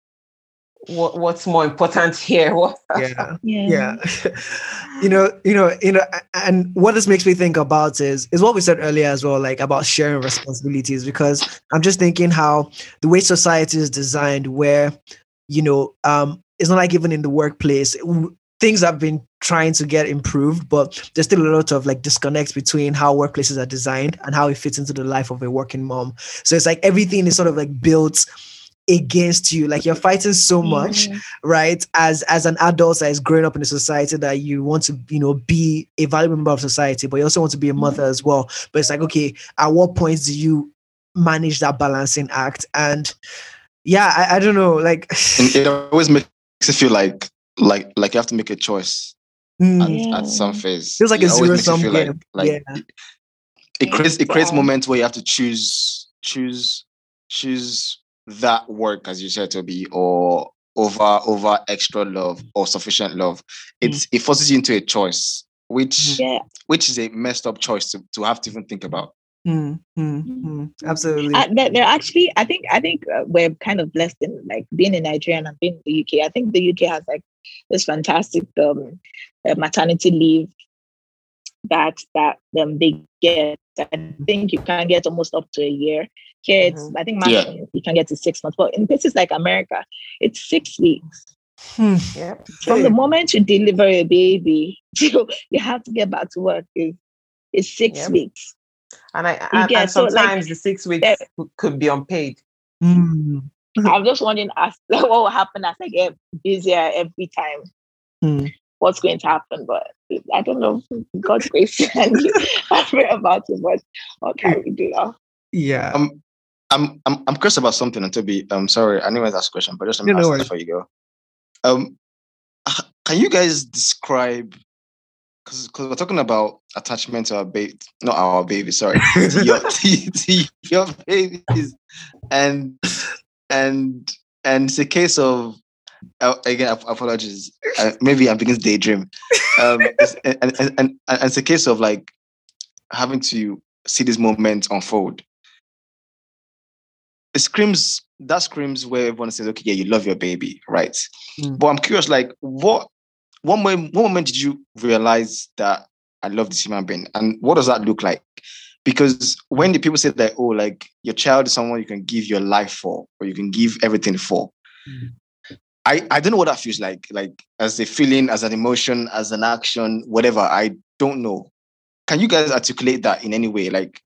what what's more important here? Yeah. Yeah. yeah you know you know you know and what this makes me think about is is what we said earlier as well like about sharing responsibilities because i'm just thinking how the way society is designed where you know um it's not like even in the workplace w- things have been trying to get improved but there's still a lot of like disconnects between how workplaces are designed and how it fits into the life of a working mom. So it's like everything is sort of like built against you. Like you're fighting so much Yeah. right as as an adult that is growing up in a society that you want to you know be a valuable member of society but you also want to be a mother as well. But it's like okay at what point do you manage that balancing act? And yeah i, I don't know like it always makes it feel like like like you have to make a choice mm, at, at some phase. It feels like It a always zero makes you sum feel game Like, like yeah it, it creates it creates Yeah. moments where you have to choose choose choose that work as you said to be or over over extra love or sufficient love. It's it forces you into a choice, which Yeah. which is a messed up choice to, to have to even think about. Mm, mm, mm, absolutely Uh, there, there actually, I think, I think uh, we're kind of blessed in like being in Nigeria and being in the UK. I think the UK has like this fantastic um, uh, maternity leave that that um, they get. I think you can get almost up to a year. Here, it's Mhm. I think Yeah. you can get to six months. But in places like America, it's six weeks. Hmm, Yep. From the moment you deliver a baby till you have to get back to work is is six Yep. weeks. And I and, get- and so, like, sometimes the six weeks there- could- could be unpaid. mm, I'm just wondering as what will happen as I get busier every time. Hmm. What's going to happen? But I don't know. God's grace and I pray about it, but what can we do now? yeah Um I'm I'm I'm curious about something and Toby. I'm sorry, I knew I ask a question, but just let me No, no ask worries. before you go. Um can you guys describe because we're talking about attachment to our baby, not our baby, sorry, to your to, to your babies, and and and it's a case of uh, again apologies. Uh, maybe I'm beginning to daydream. Um, it's, and, and, and, and it's a case of like having to see this moment unfold. It screams that screams where everyone says, "Okay, yeah, you love your baby, right?" Mm. But I'm curious, like, what one moment, what moment did you realize that I love this human being, and what does that look like? Because when the people say that, oh, like your child is someone you can give your life for, or you can give everything for, Mm. I I don't know what that feels like, like as a feeling, as an emotion, as an action, whatever. I don't know. Can you guys articulate that in any way? Like,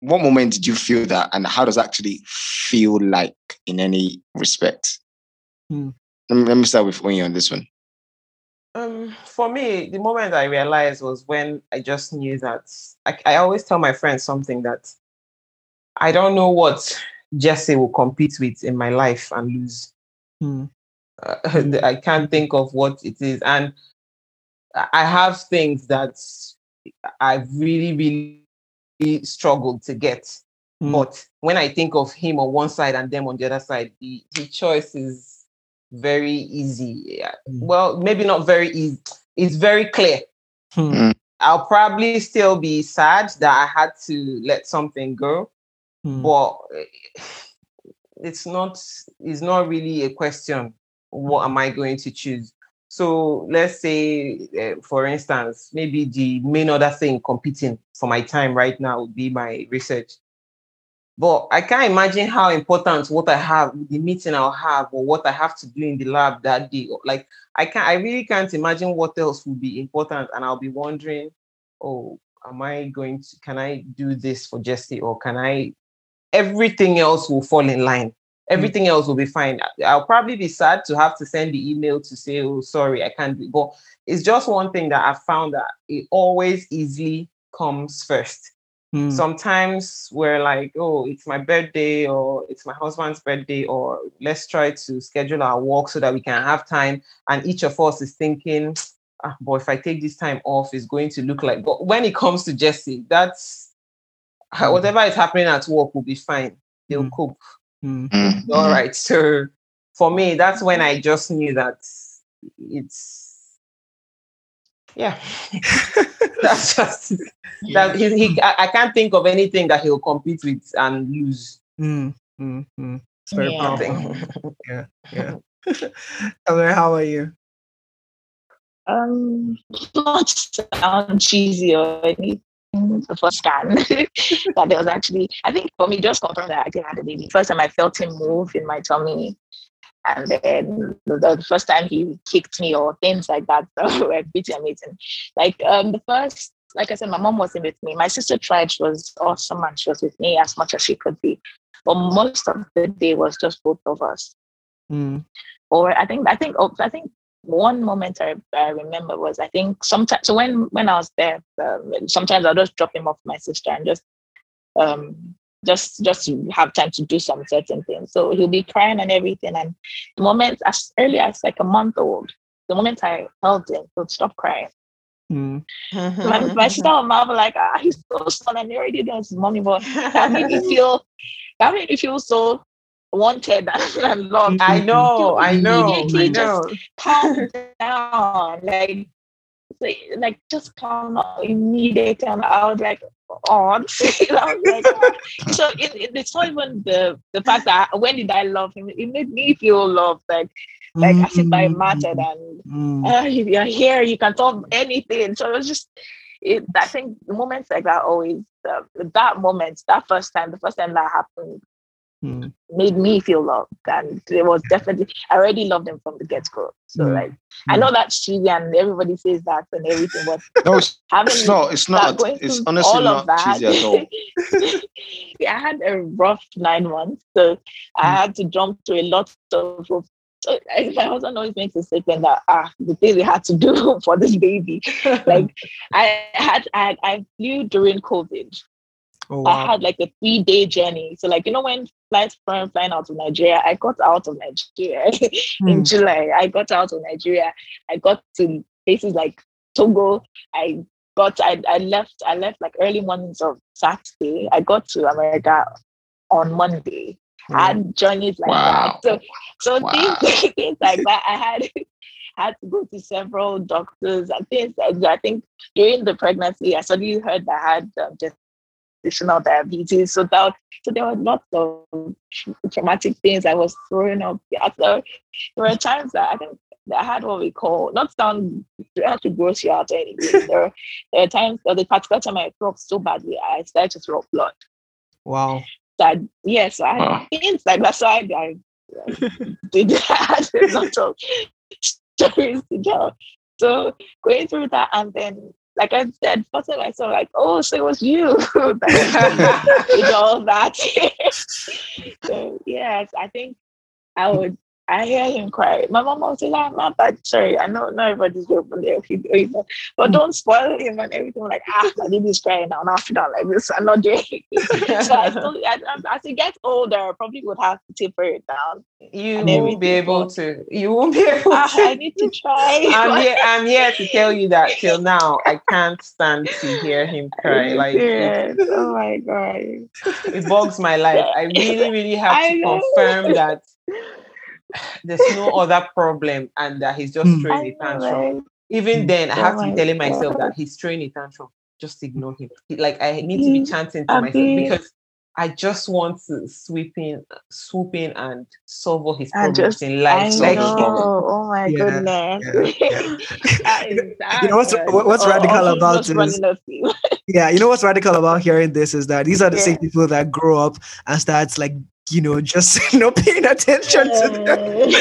what moment did you feel that, and how does actually feel like in any respect? Hmm. Let, me, let me start with Onyi on this one. Um, for me, the moment I realized was when I just knew that I, I always tell my friends something that I don't know what Jesse will compete with in my life and lose. Hmm. Uh, I can't think of what it is, and I have things that I've really, really struggled to get. Hmm. But when I think of him on one side and them on the other side, the, the choice is very easy. Yeah. Mm. Well, maybe not very easy. It's very clear. Hmm. I'll probably still be sad that I had to let something go, Hmm. but eh, it's not. It's not really a question. What am I going to choose? So let's say, uh, for instance, maybe the main other thing competing for my time right now would be my research. But I can't imagine how important what I have, the meeting I'll have, or what I have to do in the lab that day. Like I can't, I really can't imagine what else will be important, and I'll be wondering, oh, am I going to? Can I do this for Jesse, or can I? Everything else will fall in line. Hmm. Everything else will be fine. I'll probably be sad to have to send the email to say, oh, sorry, I can't do. But it's just one thing that I found that it always easily comes first Mm. sometimes we're like, oh, it's my birthday or it's my husband's birthday, or let's try to schedule our walk so that we can have time. And each of us is thinking, ah, boy, if I take this time off, it's going to look like. But when it comes to Jesse, that's Mm. whatever is happening at work will be fine. They'll Mm. cope. Mm. Mm, All right. So for me, that's when I just knew that it's yeah. that's just that he, he I, I can't think of anything that he'll compete with and lose. Mm. Mm. Mm. It's very Yeah. powerful. Nothing. Yeah. Amir, how are you? Um, not sound cheesy or anything. The first scan that there was actually, I think for me, just confirmed that I actually had a baby. First time I felt him move in my tummy, and then the, first time he kicked me or things like that so were pretty amazing. Like um, the first, like I said, my mom wasn't with me. My sister tried; she was awesome, and she was with me as much as she could be. But most of the day was just both of us Mm. or I think I think oh, I think one moment I, I remember was I think sometimes so when when I was there um, sometimes I'll just drop him off my sister and just um just just to have time to do some certain things so he'll be crying and everything and the moment as early as like a month old the moment I held him he'll stop crying Mm. my, my sister and mom were like ah he's so small and he already does mommy but that made me feel that made me feel so wanted and loved I know, I know, I Immediately know. calm down, like, like, like just calm down immediately. And I was like, oh, I was like, ah. so it, it, it's not even the the fact that when did I love him? It made me feel loved, like like as if I mattered, and Mm. uh, if you're here, you can talk anything. So it was just. It, I think the moments like that always, uh, that moment, that first time, the first time that happened, Mm. made me feel loved and it was definitely I already loved him from the get-go. So Mm. like I know that's cheesy and everybody says that and everything, but No, it's, having it's not. It's not. It's honestly all of not that, cheesy at all. yeah, I had a rough nine months. So I Mm. had to jump through a lot of hoops. so my husband always makes a statement that ah the things we had to do for this baby. Like I had I I flew during COVID. Oh, I had like a three day journey. So like you know when flights were flying out of Nigeria, I got out of Nigeria in Mm. July. I got out of Nigeria. I got to places like Togo. I got I, I left I left like early mornings of Saturday. I got to America on Monday. I had journeys like Wow. that. So so Wow. things, things like that. I had had to go to several doctors and things. I think during the pregnancy, I suddenly heard that I had um, gestational diabetes. So that so there were lots of traumatic things I was throwing up. Yeah, there were times that I think that I had what we call not sound not to gross you out or anything. There, there are times or the particular time I threw up so badly, I started to throw blood. Wow. So I, yes, I Wow. had things like that. So I, I did had a lot of stories to tell. So going through that and then like I said, first time I saw like, oh, so it was you did all that. so yes, I think I would I hear him cry. My mom was like, I'm not that sorry. I know not everybody's there if you do it, but, but don't spoil him and everything. Like, ah, my baby's crying now. Now I feel like this. I'm not doing it. so I still, I, I- as he gets older, I probably would have to taper it down. you won't be able to. You won't be able Ah, I to. need to try. I'm here. I'm here to tell you that till now I can't stand to hear him cry. Like it, oh my god. it bugs my life. I really, really have I to know. confirm that there's no other problem and that he's just Hmm. throwing I a know, tantrum. Even then, I Oh have to be my telling myself that he's throwing a tantrum. Just ignore him. He- Like I need to be Mm, chanting to myself Abi. because I just want to sweep in, swoop in, and solve all his I problems just- in I life. know. Like, Oh my Yeah, goodness. yeah, That is- You know what's- what's or- or radical he's about just it is- running off you. Yeah, you know what's radical about hearing this is that these are the same people that grow up and start like you know just you know paying attention to them.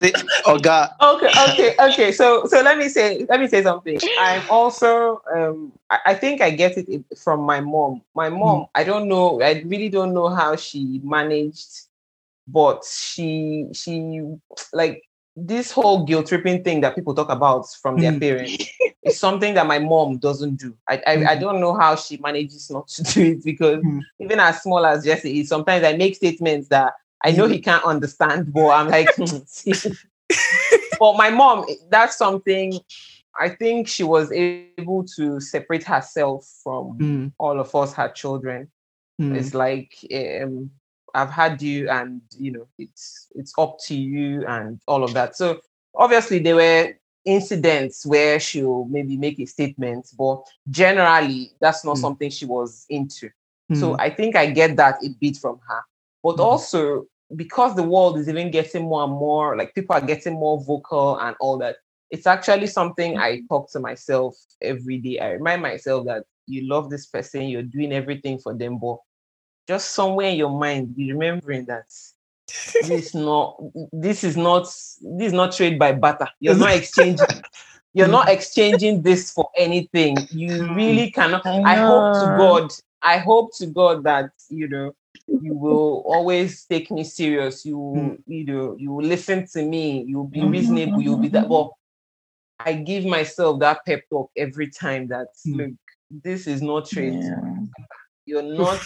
Oh God. okay okay okay. So so let me say let me say something. I'm also um I, I think i get it from my mom. My mom i don't know i really don't know how she managed but she she like this whole guilt tripping thing that people talk about from their Mm. parents is something that my mom doesn't do I, I i Mm. don't know how she manages not to do it because Mm. even as small as jesse is sometimes i make statements that I know he can't understand, but I'm like, "Hmm, see." but my mom, that's something I think she was able to separate herself from Mm, all of us, her children. mm, It's like, um, I've had you, and you know, it's it's up to you, and all of that. So obviously, there were incidents where she'll maybe make a statement, but generally, that's not Mm. something she was into. So mm, I think I get that a bit from her. But Mhm. also because the world is even getting more and more like people are getting more vocal and all that, it's actually something I talk to myself every day. I remind myself that you love this person, you're doing everything for them, but just somewhere in your mind, be remembering that this is not this is not this is not trade by barter. You're not exchanging you're not exchanging this for anything. You really cannot. I I hope to. God, I hope to God that you know you will always take me serious. You will, you know, you will listen to me. You will be reasonable. You'll be that. mhm, But I give myself that pep talk every time that Mm. look, this is not trade. Yeah. You're not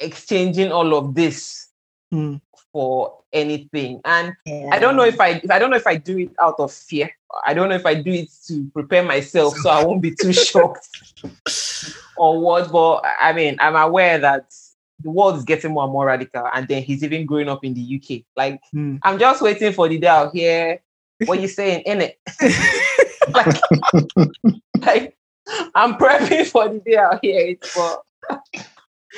exchanging all of this mm, for anything. And I don't know if I if I don't know if I do it out of fear. I don't know if I do it to prepare myself so I won't be too shocked or what. But I mean, I'm aware that the world is getting more and more radical, and then he's even growing up in the UK. Like mm. I'm just waiting for the day I'll hear what you saying in it. like, like I'm prepping for the day I'll hear it. But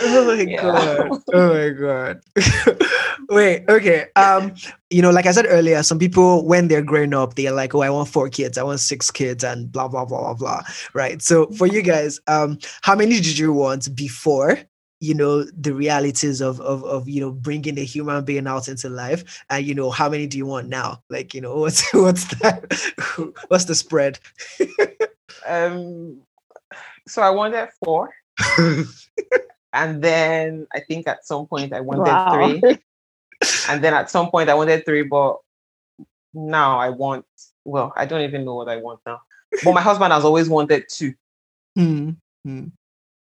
Oh my Yeah. god. Oh my god. Wait, okay. Um, you know, like I said earlier, some people when they're growing up, they're like, Oh, I want four kids, I want six kids, and blah blah blah blah blah. Right. So for you guys, um, how many did you want before? You know the realities of, of of you know bringing a human being out into life, and you know how many do you want now? Like you know what's what's that? what's the spread? um, so I wanted four, and then I think at some point I wanted Wow. three. and then at some point I wanted three, but now I want. Well, I don't even know what I want now. But my husband has always wanted two, Hmm.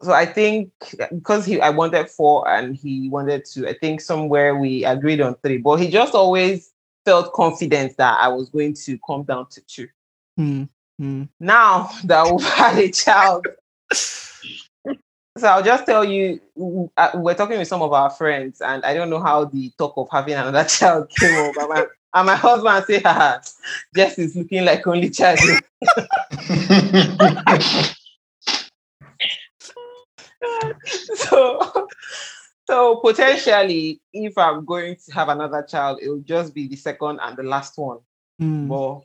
so I think because he I wanted four and he wanted two. I think somewhere we agreed on three, but he just always felt confident that I was going to come down to two. Hmm. Hmm. Now that we've had a child. So I'll just tell you, uh, we're talking with some of our friends, and I don't know how the talk of having another child came up. And my, and my husband say, "Ha, Jess is looking like only child." so, so potentially, if I'm going to have another child, it will just be the second and the last one. Hmm. But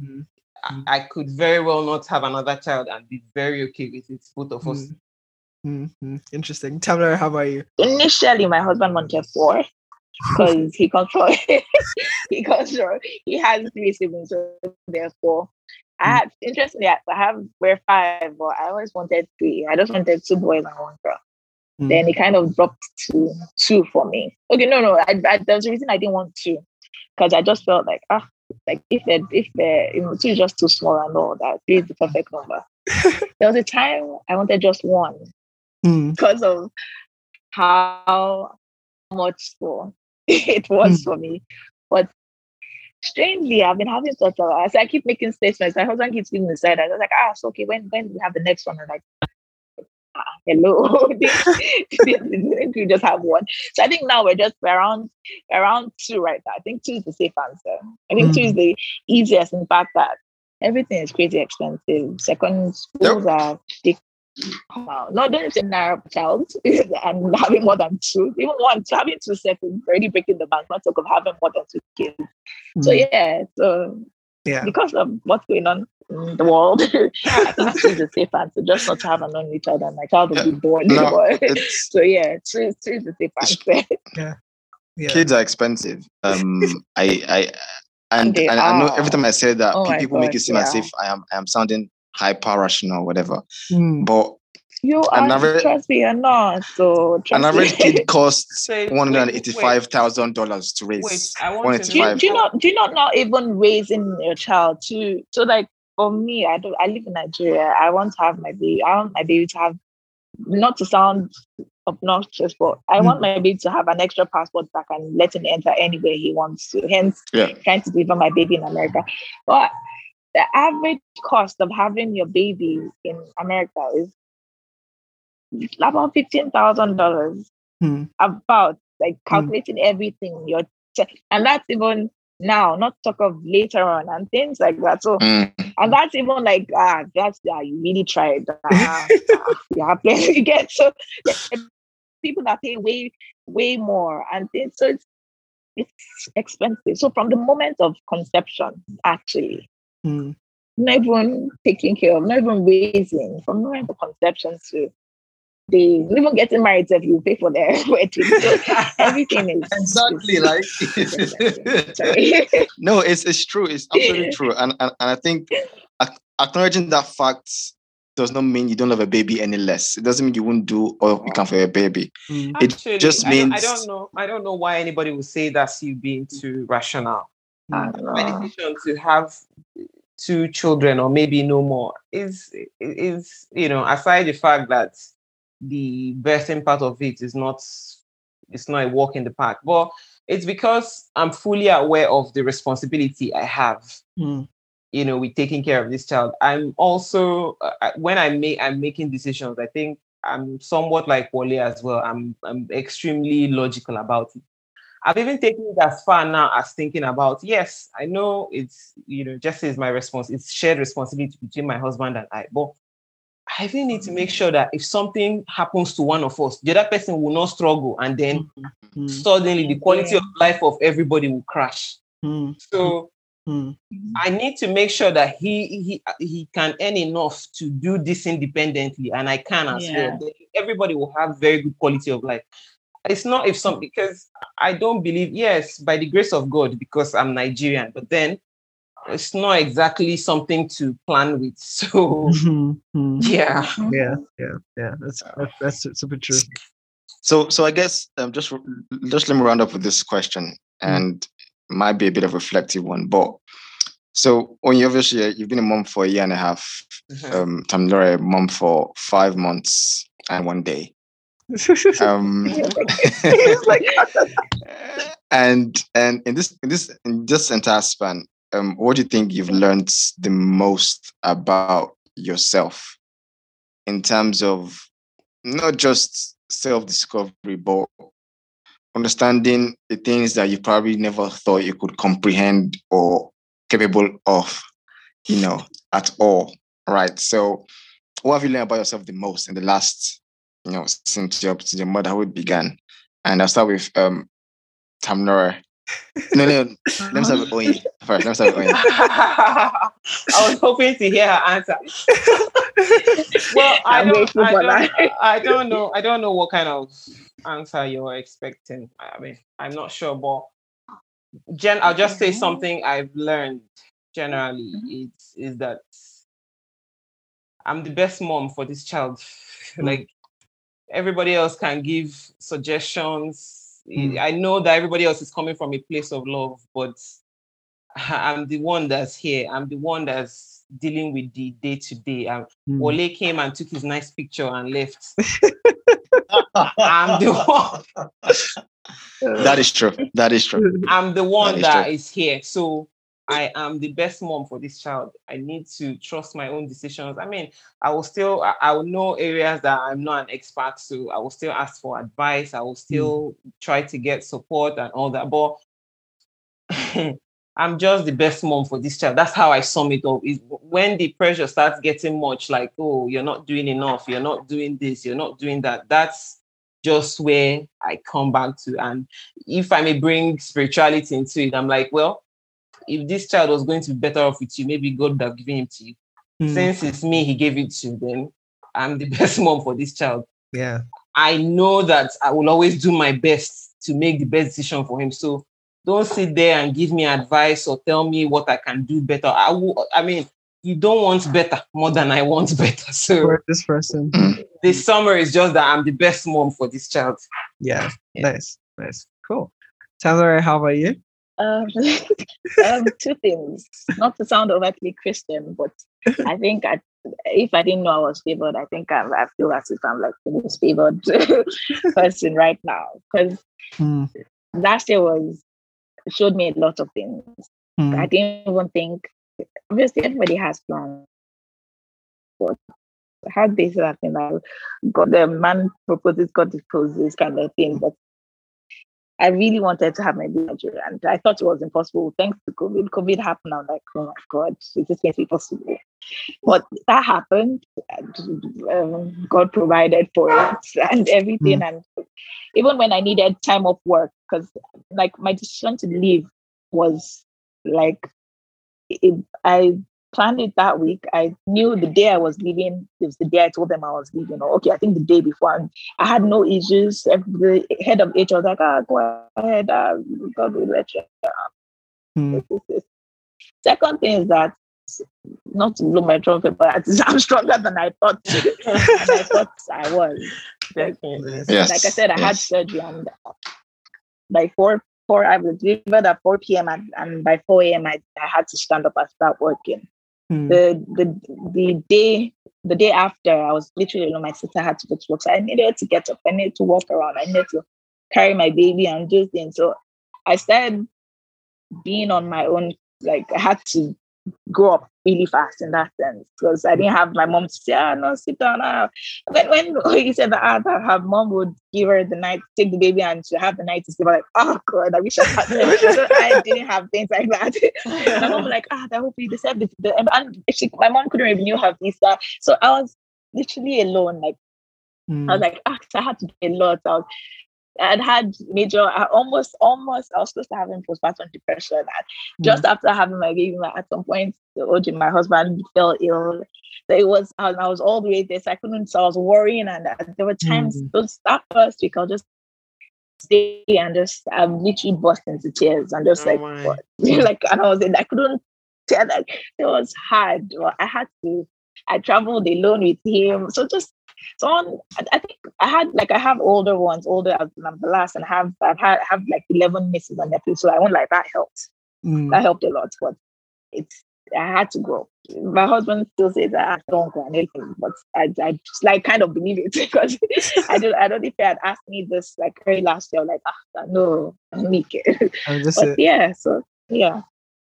Mm. I, I could very well not have another child and be very okay with it, both of us. Mm, mm, Interesting. Tamilore, how about you? Initially, my husband wanted four because he comes from he comes from he has three siblings, so therefore. I Mm. had interestingly, I I have we're five, but I always wanted three. I just wanted two boys and one girl. Mm. Then it kind of dropped to two for me. Okay, no, no, I, I, there's a reason I didn't want two because I just felt like ah, like if they if they you know, two is just too small and all that, three is the perfect number. there was a time I wanted just one Mm, because of how much for it was for me. But strangely, I've been having thoughts about as I keep making statements. My husband keeps giving me side. I was like, ah, it's okay. When when we have the next one, I'm like, ah, hello. Didn't we just have one? So I think now we're just around around two right now. I think two is the safe answer. I think two is the easiest in fact that everything is crazy expensive. Second schools are Wow, not only saying naira child and having more than two, even one having two seconds already breaking the bank, not talk of having more than two kids. Mm. So yeah, so yeah, because of what's going on in the world, I think two is a safe answer. Just not to have an only child, and my child will be born. No, so yeah, two, two is a safe answer. Yeah. yeah. Kids are expensive. Um, I, I, and, and I know every time I say that, oh people make it seem yeah. as if I am, I am sounding hyper rational, whatever. Mm. But you are average, trust me, you're not. So an average kid costs one hundred eighty-five thousand dollars to raise. Wait, I want to do, you, do you not do you not not even raising your child to so like for me, I don't I live in Nigeria. I want to have my baby. I want my baby to have not to sound obnoxious, but I mm. want my baby to have an extra passport that can let him enter anywhere he wants to. Hence, yeah. trying to deliver my baby in America. But the average cost of having your baby in America is about fifteen thousand dollars. Hmm. About like hmm. calculating mm. everything, your and that's even now, not talk of later on and things like that. So, mm. and that's even like ah, that's yeah, you really tried. Ah, ah, you have to get so people that pay way way more and things. So it's it's expensive. So from the moment of conception, actually, mm. not even taking care of, not even raising, from the moment of conception to the even getting married if you pay for their wedding. So everything is exactly is, like no, it's it's true. It's absolutely true. And and, and I think acknowledging that fact does not mean you don't have a baby any less. It doesn't mean you won't do all you can for your baby. Mm. It Actually, just means I don't, I don't, know. I don't know why anybody would say that's you being too rational. My decision to have two children or maybe no more is is you know aside the fact that the birthing part of it is not it's not a walk in the park but it's because i'm fully aware of the responsibility i have mm. you know with taking care of this child. I'm also uh, when i make i'm making decisions i think i'm somewhat like wale as well. I'm i'm extremely logical about it I've even taken it as far now as thinking about yes, I know it's you know just is my response, it's shared responsibility between my husband and I. But I really need to make sure that if something happens to one of us, the other person will not struggle, and then mm-hmm. suddenly the quality yeah. of life of everybody will crash. Mm-hmm. So mm-hmm. I need to make sure that he he he can earn enough to do this independently, and I can as yeah. well. Everybody will have very good quality of life. It's not if some because I don't believe yes by the grace of God because I'm Nigerian, but then it's not exactly something to plan with. So mm-hmm. yeah, yeah, yeah, yeah. That's that's, that's super true. So so I guess um, just just let me round up with this question, mm-hmm. and might be a bit of a reflective one, but. So when you obviously you've been a mom for a year and a half, mm-hmm. um, Tamilore a mom for five months and one day. Um, and and in this in this in this entire span, um, what do you think you've learned the most about yourself in terms of not just self discovery, but understanding the things that you probably never thought you could comprehend or capable of, you know, at all. Right. So, what have you learned about yourself the most in the last, you know, since your, since your motherhood began? And I'll start with um, Tamilore no, no. Let me start with Onyi first. Let me start with Onyi. I was hoping to hear her answer. well, I don't, I don't, I don't know. I don't know what kind of answer you're expecting. I mean, I'm not sure, but Jen, I'll just say something I've learned generally. Mm-hmm. It's is that I'm the best mom for this child. Mm-hmm. like everybody else can give suggestions Mm. I know that everybody else is coming from a place of love, but I'm the one that's here. I'm the one that's dealing with the day to day. Wale came and took his nice picture and left. I'm the one. That is true. That is true. I'm the one that is, that is here. So I am the best mom for this child. I need to trust my own decisions. I mean, I will still, I will know areas that I'm not an expert, so I will still ask for advice. I will hmm. still mm. try to get support and all that. But I'm just the best mom for this child. That's how I sum it up. Is when the pressure starts getting much, like, oh, you're not doing enough, you're not doing this, you're not doing that. That's just where I come back to. And if I may bring spirituality into it, I'm like, well, if this child was going to be better off with you, maybe God would have given him to you. Mm. Since it's me, he gave it to, then I'm the best mom for this child. Yeah. I know that I will always do my best to make the best decision for him. So don't sit there and give me advice or tell me what I can do better. I will, I mean, you don't want better more than I want better. So for this person. The summer is just that I'm the best mom for this child. Yeah. yeah. Nice. Nice. Cool. Taylor, how about you? Um, um, two things. Not to sound overtly Christian, but I think I, if I didn't know I was favored, I think I, I feel as if I'm like the most favored person right now. Because mm. last year was showed me a lot of things. Mm. I didn't even think. Obviously, everybody has plans, but how this thing like God, the man proposes, God disposes, kind of thing. But I really wanted to have my baby Nigeria, and I thought it was impossible. Thanks to COVID, COVID happened. I'm like, oh my god, is this going to be possible? But that happened. And, um, God provided for it and everything. Mm. And even when I needed time off work, because like my decision to leave was like, it, I planned it that week. I knew the day I was leaving it was the day I told them I was leaving. Or okay, I think the day before, and I had no issues. The head of HR was like, "Ah, go ahead, uh, God will let you." Hmm. Second thing is that not to blow my trumpet, but I'm stronger than I thought. I thought I was. Like, yes. like I said, I yes. had surgery, and by four four, I was delivered at 4 p.m. And, and by 4 a.m. I, I had to stand up and start working. Mm. The the the day the day after, I was literally alone. My sister had to go to work, so I needed to get up. I needed to walk around. I needed to carry my baby and do things. So I started being on my own. Like I had to grow up really fast in that sense because I didn't have my mom to say, ah, no, sit down. Ah. When, when he said that, ah, that her mom would give her the night, take the baby and to have the night to sleep, I'm like, oh, God, I wish I had I didn't have things like that. my mom was like, ah, that would be the service. And she, my mom couldn't renew her visa. So I was literally alone. Like, mm. I was like, ah, I had to do a lot. I was, I'd had major, I almost, almost, I was supposed to have postpartum depression. And mm. just after having my baby, at some point, OJ, my husband fell ill. So it was, and I was all the way there. So I couldn't, so I was worrying. And uh, there were times, mm. those, that first week, I'll just stay and just, I'm literally burst into tears. and just oh like, what? like, and I was in, I couldn't tell, like, it was hard. I had to, I traveled alone with him. So just so on, I think I had like I have older ones, older as I'm the last, and have I've had have like eleven nieces and nephews. So I went like that helped. Mm. That helped a lot, but it's I had to grow. My husband still says that I don't go anything, but I, I just like kind of believe it because I don't I don't think he had asked me this like very last year, like ah no, make it. but yeah, so yeah.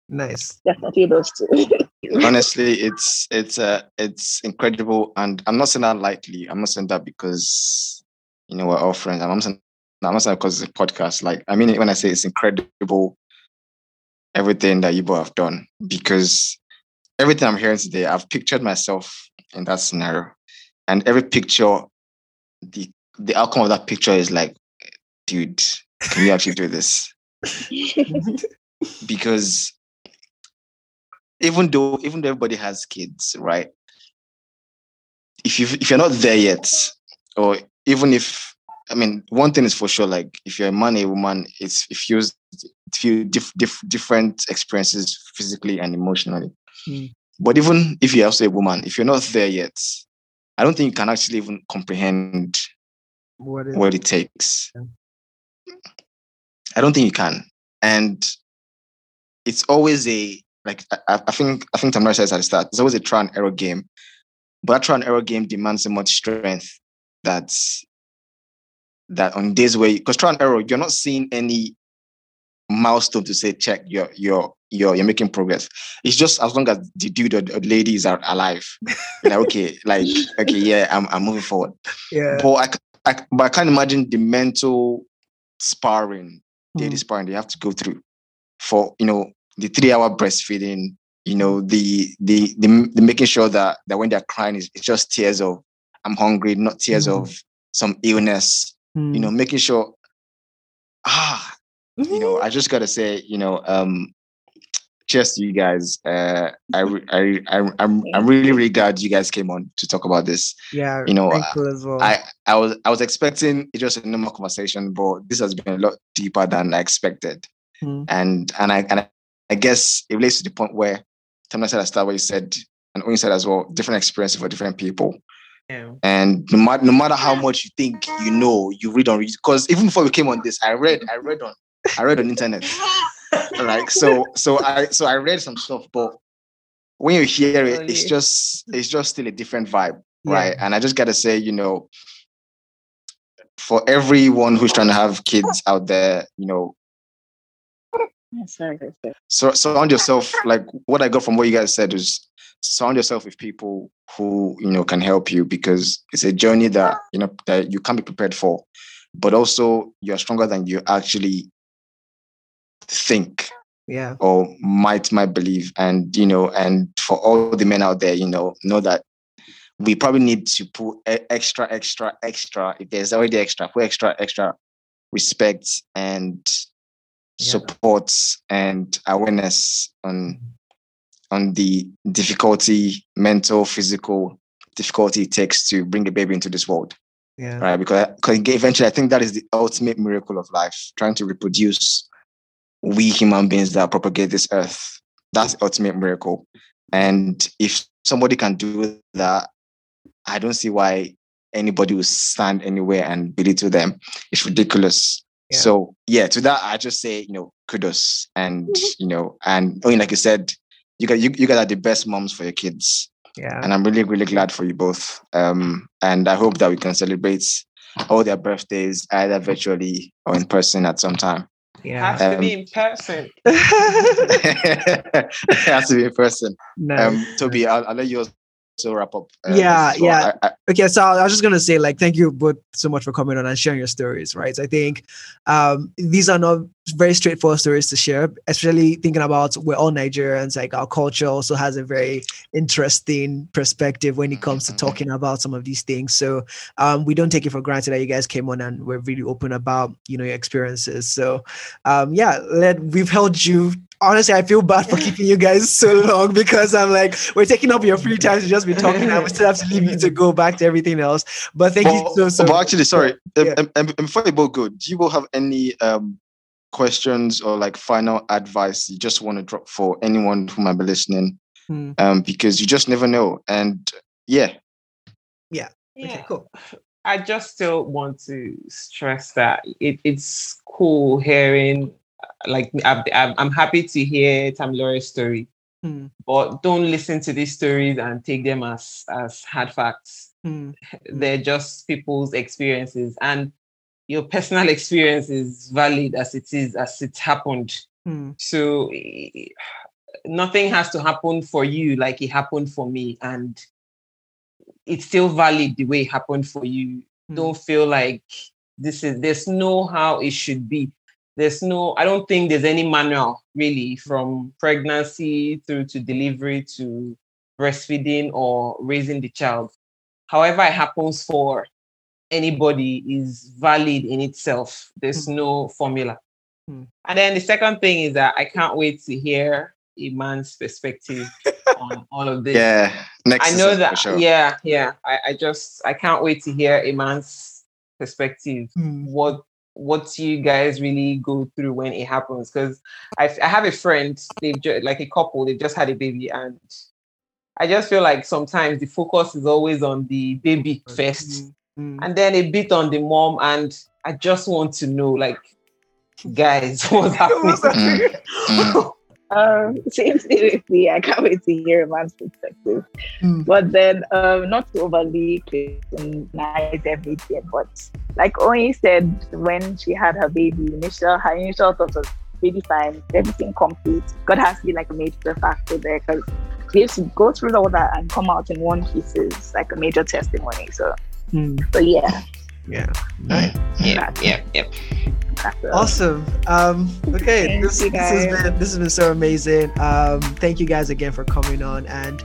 Nice. Definitely those two. Honestly, it's it's uh it's incredible, and I'm not saying that lightly. I'm not saying that because you know we're all friends. I'm not saying I'm not saying because it's a podcast. Like I mean, when I say it's incredible, everything that you both have done, because everything I'm hearing today, I've pictured myself in that scenario, and every picture, the the outcome of that picture is like, dude, can you actually do this? because even though even though everybody has kids, right? If you if you're not there yet, or even if I mean, one thing is for sure, like if you're a man, a woman, it's it feels it feels diff, diff, different experiences physically and emotionally. Mm. But even if you're also a woman, if you're not there yet, I don't think you can actually even comprehend what, what it takes. Yeah. I don't think you can. And it's always a like I, I think I think Tamara says at the start, it's always a try and error game. But that try and error game demands so much strength that that on days where because try and error, you're not seeing any milestone to say check you're you're you're you're making progress. It's just as long as the dude or the ladies are alive. like okay, like okay, yeah, I'm I'm moving forward. Yeah. But I, I but I can't imagine the mental sparring, daily mm. sparring they have to go through for you know the three hour breastfeeding, you know, the, the the the making sure that that when they're crying, it's, it's just tears of I'm hungry, not tears Mm. of some illness. You know, making sure ah, you know, I just gotta say, you know, um, cheers to you guys. Uh, I, I, I, I'm, I'm really, really glad you guys came on to talk about this. yeah, you know, well. I, I was, I was expecting it just a normal conversation, but this has been a lot deeper than I expected. Hmm. And, and I, and I, I guess it relates to the point where Tamna said at the start, where you said, and Owen said as well, different experiences for different people. Yeah. And no matter, no matter how much you think you know, you read on because even before we came on this, I read, I read on, I read on internet. like so, so I, so I read some stuff, but when you hear it, it's just, it's just still a different vibe, Yeah. right? And I just gotta say, you know, for everyone who's trying to have kids out there, you know, Sorry, sorry. so surround yourself like what i got from what you guys said is surround yourself with people who you know can help you because it's a journey that you know that you can't be prepared for but also you're stronger than you actually think yeah, or might might believe and you know and for all the men out there you know know that we probably need to put extra extra extra if there's already extra put extra extra respect and Yeah. support and awareness on on the difficulty mental physical difficulty it takes to bring a baby into this world yeah, right? Because, because eventually, I think that is the ultimate miracle of life, trying to reproduce we human beings that propagate this earth. That's the ultimate miracle. And if somebody can do that, I don't see why anybody will stand anywhere and belittle them. It's ridiculous. Yeah. So yeah, to that I just say, you know, kudos. And you know, and I mean, like you said, you guys you, you guys are the best moms for your kids yeah. and I'm really, really glad for you both. Um, and I hope that we can celebrate all their birthdays either virtually or in person at some time. yeah. Has to be Um, in person. it has to be in person. Nice. Um, Toby, I'll, I'll let you also wrap up. uh, Yeah, before yeah. I, I, okay so i was just going to say like thank you both so much for coming on and sharing your stories right i think um these are not very straightforward stories to share especially thinking about we're all nigerians like our culture also has a very interesting perspective when it comes to Mhm. talking about some of these things so um we don't take it for granted that you guys came on and we're really open about you know your experiences so um yeah let we've held you honestly, I feel bad for keeping you guys so long because I'm like, we're taking up your free time to just be talking, and we still have to leave you to go back to everything else. But thank you but, so so. but actually, sorry. um, Yeah. um, um, before you both go, do you both have any um, questions or like final advice you just want to drop for anyone who might be listening? Hmm. Um, because you just never know. And yeah, Yeah. Okay, cool. I just still want to stress that it, it's cool hearing, like, I'm, I'm I'm happy to hear Tamilore's story, Hmm. but don't listen to these stories and take them as, as hard facts. Hmm. They're just people's experiences, and your personal experience is valid as it is, as it happened. Hmm. So nothing has to happen for you like it happened for me. And it's still valid the way it happened for you. Hmm. Don't feel like this is, there's no how it should be. There's no, I don't think there's any manual really from pregnancy through to delivery to breastfeeding or raising the child. However, it happens for anybody is valid in itself. There's no formula. Hmm. And then the second thing is that I can't wait to hear a man's perspective on all of this. yeah. Next, I know that. Sure. Yeah, yeah. I, I just I can't wait to hear a man's perspective. Hmm. What what you guys really go through when it happens? Because I I have a friend. They've just like a couple. They've just had a baby, and I just feel like sometimes the focus is always on the baby first, Hmm. and then a bit on the mom. And I just want to know, like, guys, what's happening? What's happening? Mm. Um, same thing with me. I can't wait to hear a man's perspective. Hmm. But then, um, not to overly criticize everything, but like Owen said, when she had her baby, initial her initial thought was baby fine, everything complete. God has to be like a major factor there because we have to go through all that and come out in one piece is like a major testimony. So, Hmm. so yeah, Yeah. Yeah, yeah, yeah. podcast. So. Awesome. Um, okay, this, this has been this has been so amazing. Um, thank you guys again for coming on and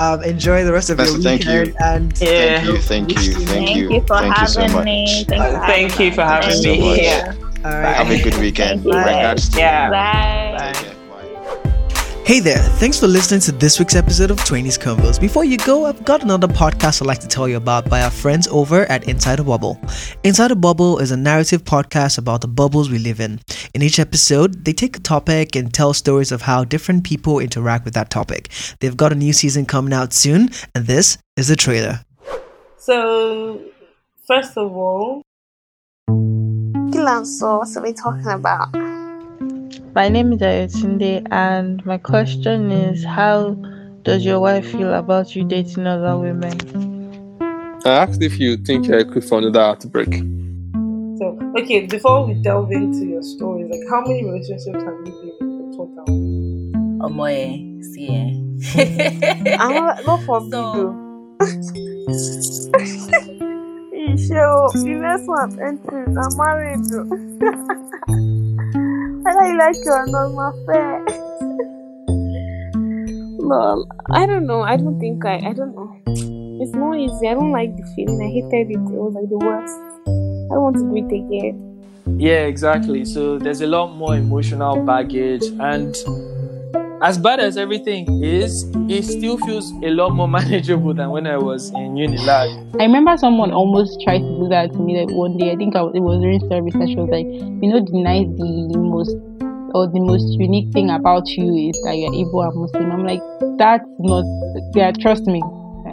um, enjoy the rest of your Vanessa, thank you. And Yeah. Thank you, thank you, thank Thank you, you for thank you having so much. me. Thanks Uh, thank you for having Thank so me. much. Yeah. all right. Have a good weekend. Thank you. Regards Yeah. Bye. Take care. Bye. Hey there, thanks for listening to this week's episode of 20s Convos. Before you go, I've got another podcast I'd like to tell you about by our friends over at Inside the Bubble. Inside the Bubble is a narrative podcast about the bubbles we live in. In each episode, they take a topic and tell stories of how different people interact with that topic. They've got a new season coming out soon, and this is the trailer. So, first of all, Kilan, so what are we talking about? My name is Ayotunde, and my question is how does your wife feel about you dating other women? I asked if you think you're equipped for another outbreak. So, okay, before we delve into your stories, like how many relationships have you been in total? Omo eh, see eh. I'm not, not for So- video. You show the next one entering. I'm married. though. Whether like it or not, my fair. no, I don't know. I don't think I. I don't know. It's not easy. I don't like the feeling. I hated it. It was like the worst. I don't want to do it again. Yeah, exactly. So there's a lot more emotional baggage, and as bad as everything is, it still feels a lot more manageable than when I was in Unilag. I remember someone almost tried to do that to me like one day. I think I was, it was during service and she was like, you know, deny the most or the most unique thing about you is that you're Igbo and Muslim. I'm like, that's not. Yeah, trust me,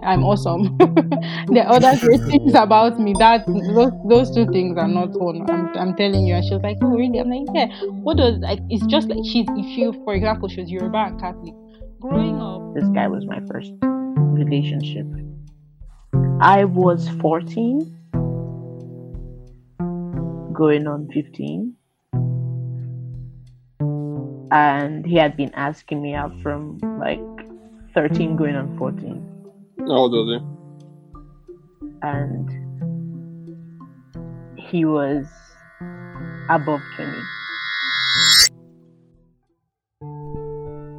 I'm awesome. there are other great things about me. That those, those two things are not one. I'm, I'm telling you. And she was like, oh really? I'm like, yeah. What does like? It's just like she's. If you, for example, she was Yoruba and Catholic. Growing up, This guy was my first relationship. I was 14, going on 15. And he had been asking me out from mm. like 13 going on 14. How old was And he was above 20.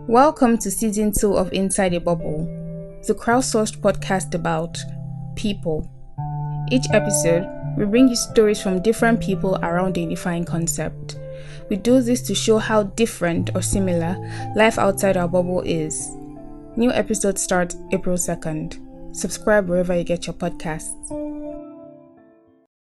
Welcome to season two of Inside a Bubble, the crowdsourced podcast about people. Each episode, we bring you stories from different people around a defined concept. We do this to show how different or similar life outside our bubble is. New episodes start April 2nd. Subscribe wherever you get your podcasts.